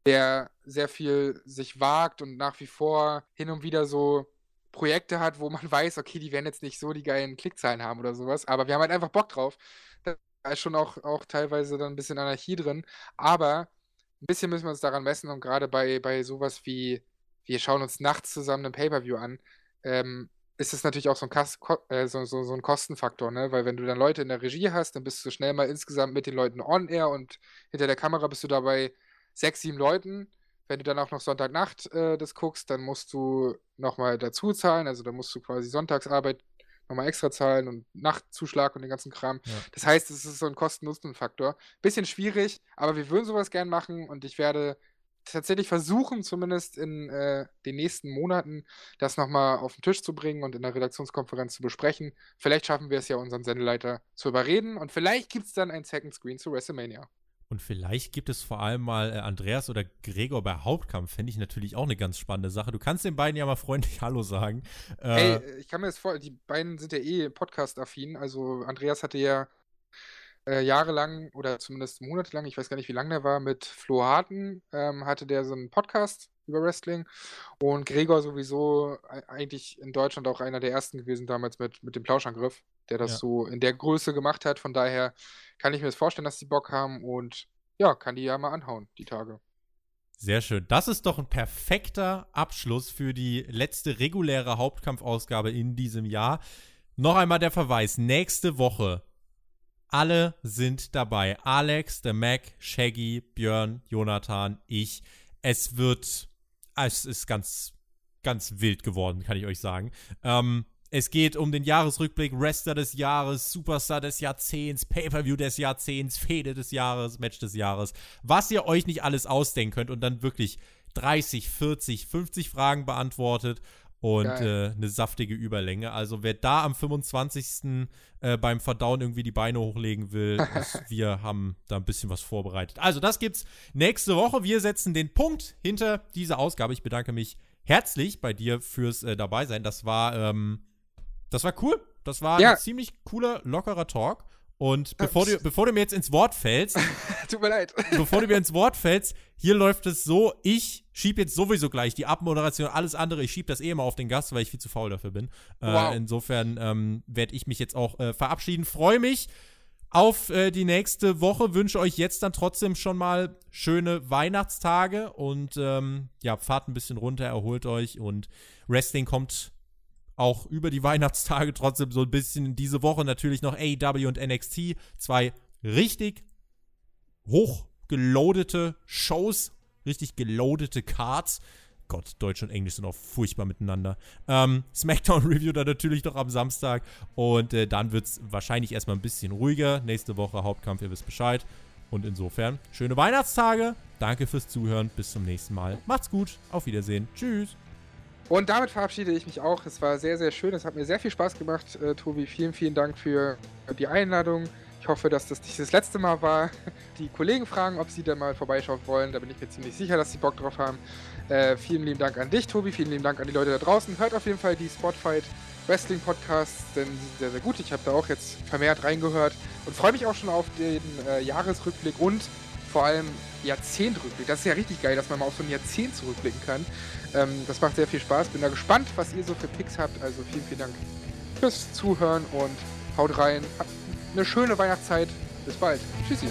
der sehr viel sich wagt und nach wie vor hin und wieder so Projekte hat, wo man weiß, okay, die werden jetzt nicht so die geilen Klickzahlen haben oder sowas, aber wir haben halt einfach Bock drauf. Da ist schon auch, auch teilweise dann ein bisschen Anarchie drin, aber ein bisschen müssen wir uns daran messen und gerade bei, bei sowas wie, wir schauen uns nachts zusammen ein Pay-Per-View an, ähm, ist es natürlich auch so ein, Kas äh, so, so, so ein Kostenfaktor, ne? Weil wenn du dann Leute in der Regie hast, dann bist du schnell mal insgesamt mit den Leuten on-air und hinter der Kamera bist du dabei sechs, sieben Leuten. Wenn du dann auch noch Sonntagnacht äh, das guckst, dann musst du nochmal dazu zahlen. Also dann musst du quasi Sonntagsarbeit nochmal extra zahlen und Nachtzuschlag und den ganzen Kram. Ja. Das heißt, es ist so ein Kosten-Nutzen-Faktor. Bisschen schwierig, aber wir würden sowas gern machen und ich werde tatsächlich versuchen, zumindest in äh, den nächsten Monaten, das nochmal auf den Tisch zu bringen und in der Redaktionskonferenz zu besprechen. Vielleicht schaffen wir es ja, unseren Sendeleiter zu überreden und vielleicht gibt es dann ein Second Screen zu WrestleMania. Und vielleicht gibt es vor allem mal äh, Andreas oder Gregor bei Hauptkampf. Fände ich natürlich auch eine ganz spannende Sache. Du kannst den beiden ja mal freundlich Hallo sagen. Äh, hey, ich kann mir das vor, die beiden sind ja eh Podcast-affin. Also Andreas hatte ja äh, jahrelang oder zumindest monatelang, ich weiß gar nicht, wie lange der war, mit Flo Harten, ähm, hatte der so einen Podcast über Wrestling. Und Gregor sowieso eigentlich in Deutschland auch einer der ersten gewesen damals mit, mit dem Plauschangriff, der das ja. so in der Größe gemacht hat. Von daher kann ich mir das vorstellen, dass die Bock haben und ja, kann die ja mal anhauen, die Tage. Sehr schön. Das ist doch ein perfekter Abschluss für die letzte reguläre Hauptkampfausgabe in diesem Jahr. Noch einmal der Verweis. Nächste Woche. Alle sind dabei. Alex, der Mac, Shaggy, Björn, Jonathan, ich. Es wird es ist ganz, ganz wild geworden, kann ich euch sagen. Ähm, es geht um den Jahresrückblick, Wrestler des Jahres, Superstar des Jahrzehnts, Pay-Per-View des Jahrzehnts, Fehde des Jahres, Match des Jahres. Was ihr euch nicht alles ausdenken könnt und dann wirklich 30, 40, 50 Fragen beantwortet und äh, eine saftige Überlänge. Also wer da am 25. Äh, beim Verdauen irgendwie die Beine hochlegen will, ist, wir haben da ein bisschen was vorbereitet. Also das gibt's nächste Woche. Wir setzen den Punkt hinter diese Ausgabe. Ich bedanke mich herzlich bei dir fürs äh, Dabeisein. Das war, ähm, das war cool. Das war ja. ein ziemlich cooler, lockerer Talk. Und bevor du, bevor du mir jetzt ins Wort fällst, tut mir leid. bevor du mir ins Wort fällst, hier läuft es so, ich schiebe jetzt sowieso gleich die Abmoderation, alles andere, ich schiebe das eh immer auf den Gast, weil ich viel zu faul dafür bin. Äh, wow. Äh, insofern ähm, werde ich mich jetzt auch äh, verabschieden. Freue mich auf äh, die nächste Woche, wünsche euch jetzt dann trotzdem schon mal schöne Weihnachtstage und ähm, ja, fahrt ein bisschen runter, erholt euch und Wrestling kommt auch über die Weihnachtstage trotzdem so ein bisschen diese Woche natürlich noch AEW und NXT. Zwei richtig hochgeloadete Shows, richtig geloadete Cards. Gott, Deutsch und Englisch sind auch furchtbar miteinander. Ähm, Smackdown Review dann natürlich noch am Samstag. Und äh, dann wird es wahrscheinlich erstmal ein bisschen ruhiger. Nächste Woche Hauptkampf, ihr wisst Bescheid. Und insofern, schöne Weihnachtstage. Danke fürs Zuhören. Bis zum nächsten Mal. Macht's gut. Auf Wiedersehen. Tschüss. Und damit verabschiede ich mich auch. Es war sehr, sehr schön. Es hat mir sehr viel Spaß gemacht, äh, Tobi. Vielen, vielen Dank für die Einladung. Ich hoffe, dass das nicht das letzte Mal war. Die Kollegen fragen, ob sie da mal vorbeischauen wollen. Da bin ich mir ziemlich sicher, dass sie Bock drauf haben. Äh, vielen lieben Dank an dich, Tobi. Vielen lieben Dank an die Leute da draußen. Hört auf jeden Fall die Spotfight Wrestling-Podcasts, denn die sind sehr, sehr gut. Ich habe da auch jetzt vermehrt reingehört und freue mich auch schon auf den äh, Jahresrückblick und vor allem Jahrzehntrückblick. Das ist ja richtig geil, dass man mal auf so ein Jahrzehnt zurückblicken kann. Ähm, das macht sehr viel Spaß. Bin da gespannt, was ihr so für Picks habt. Also vielen, vielen Dank fürs Zuhören und haut rein. Habt eine schöne Weihnachtszeit. Bis bald. Tschüssi.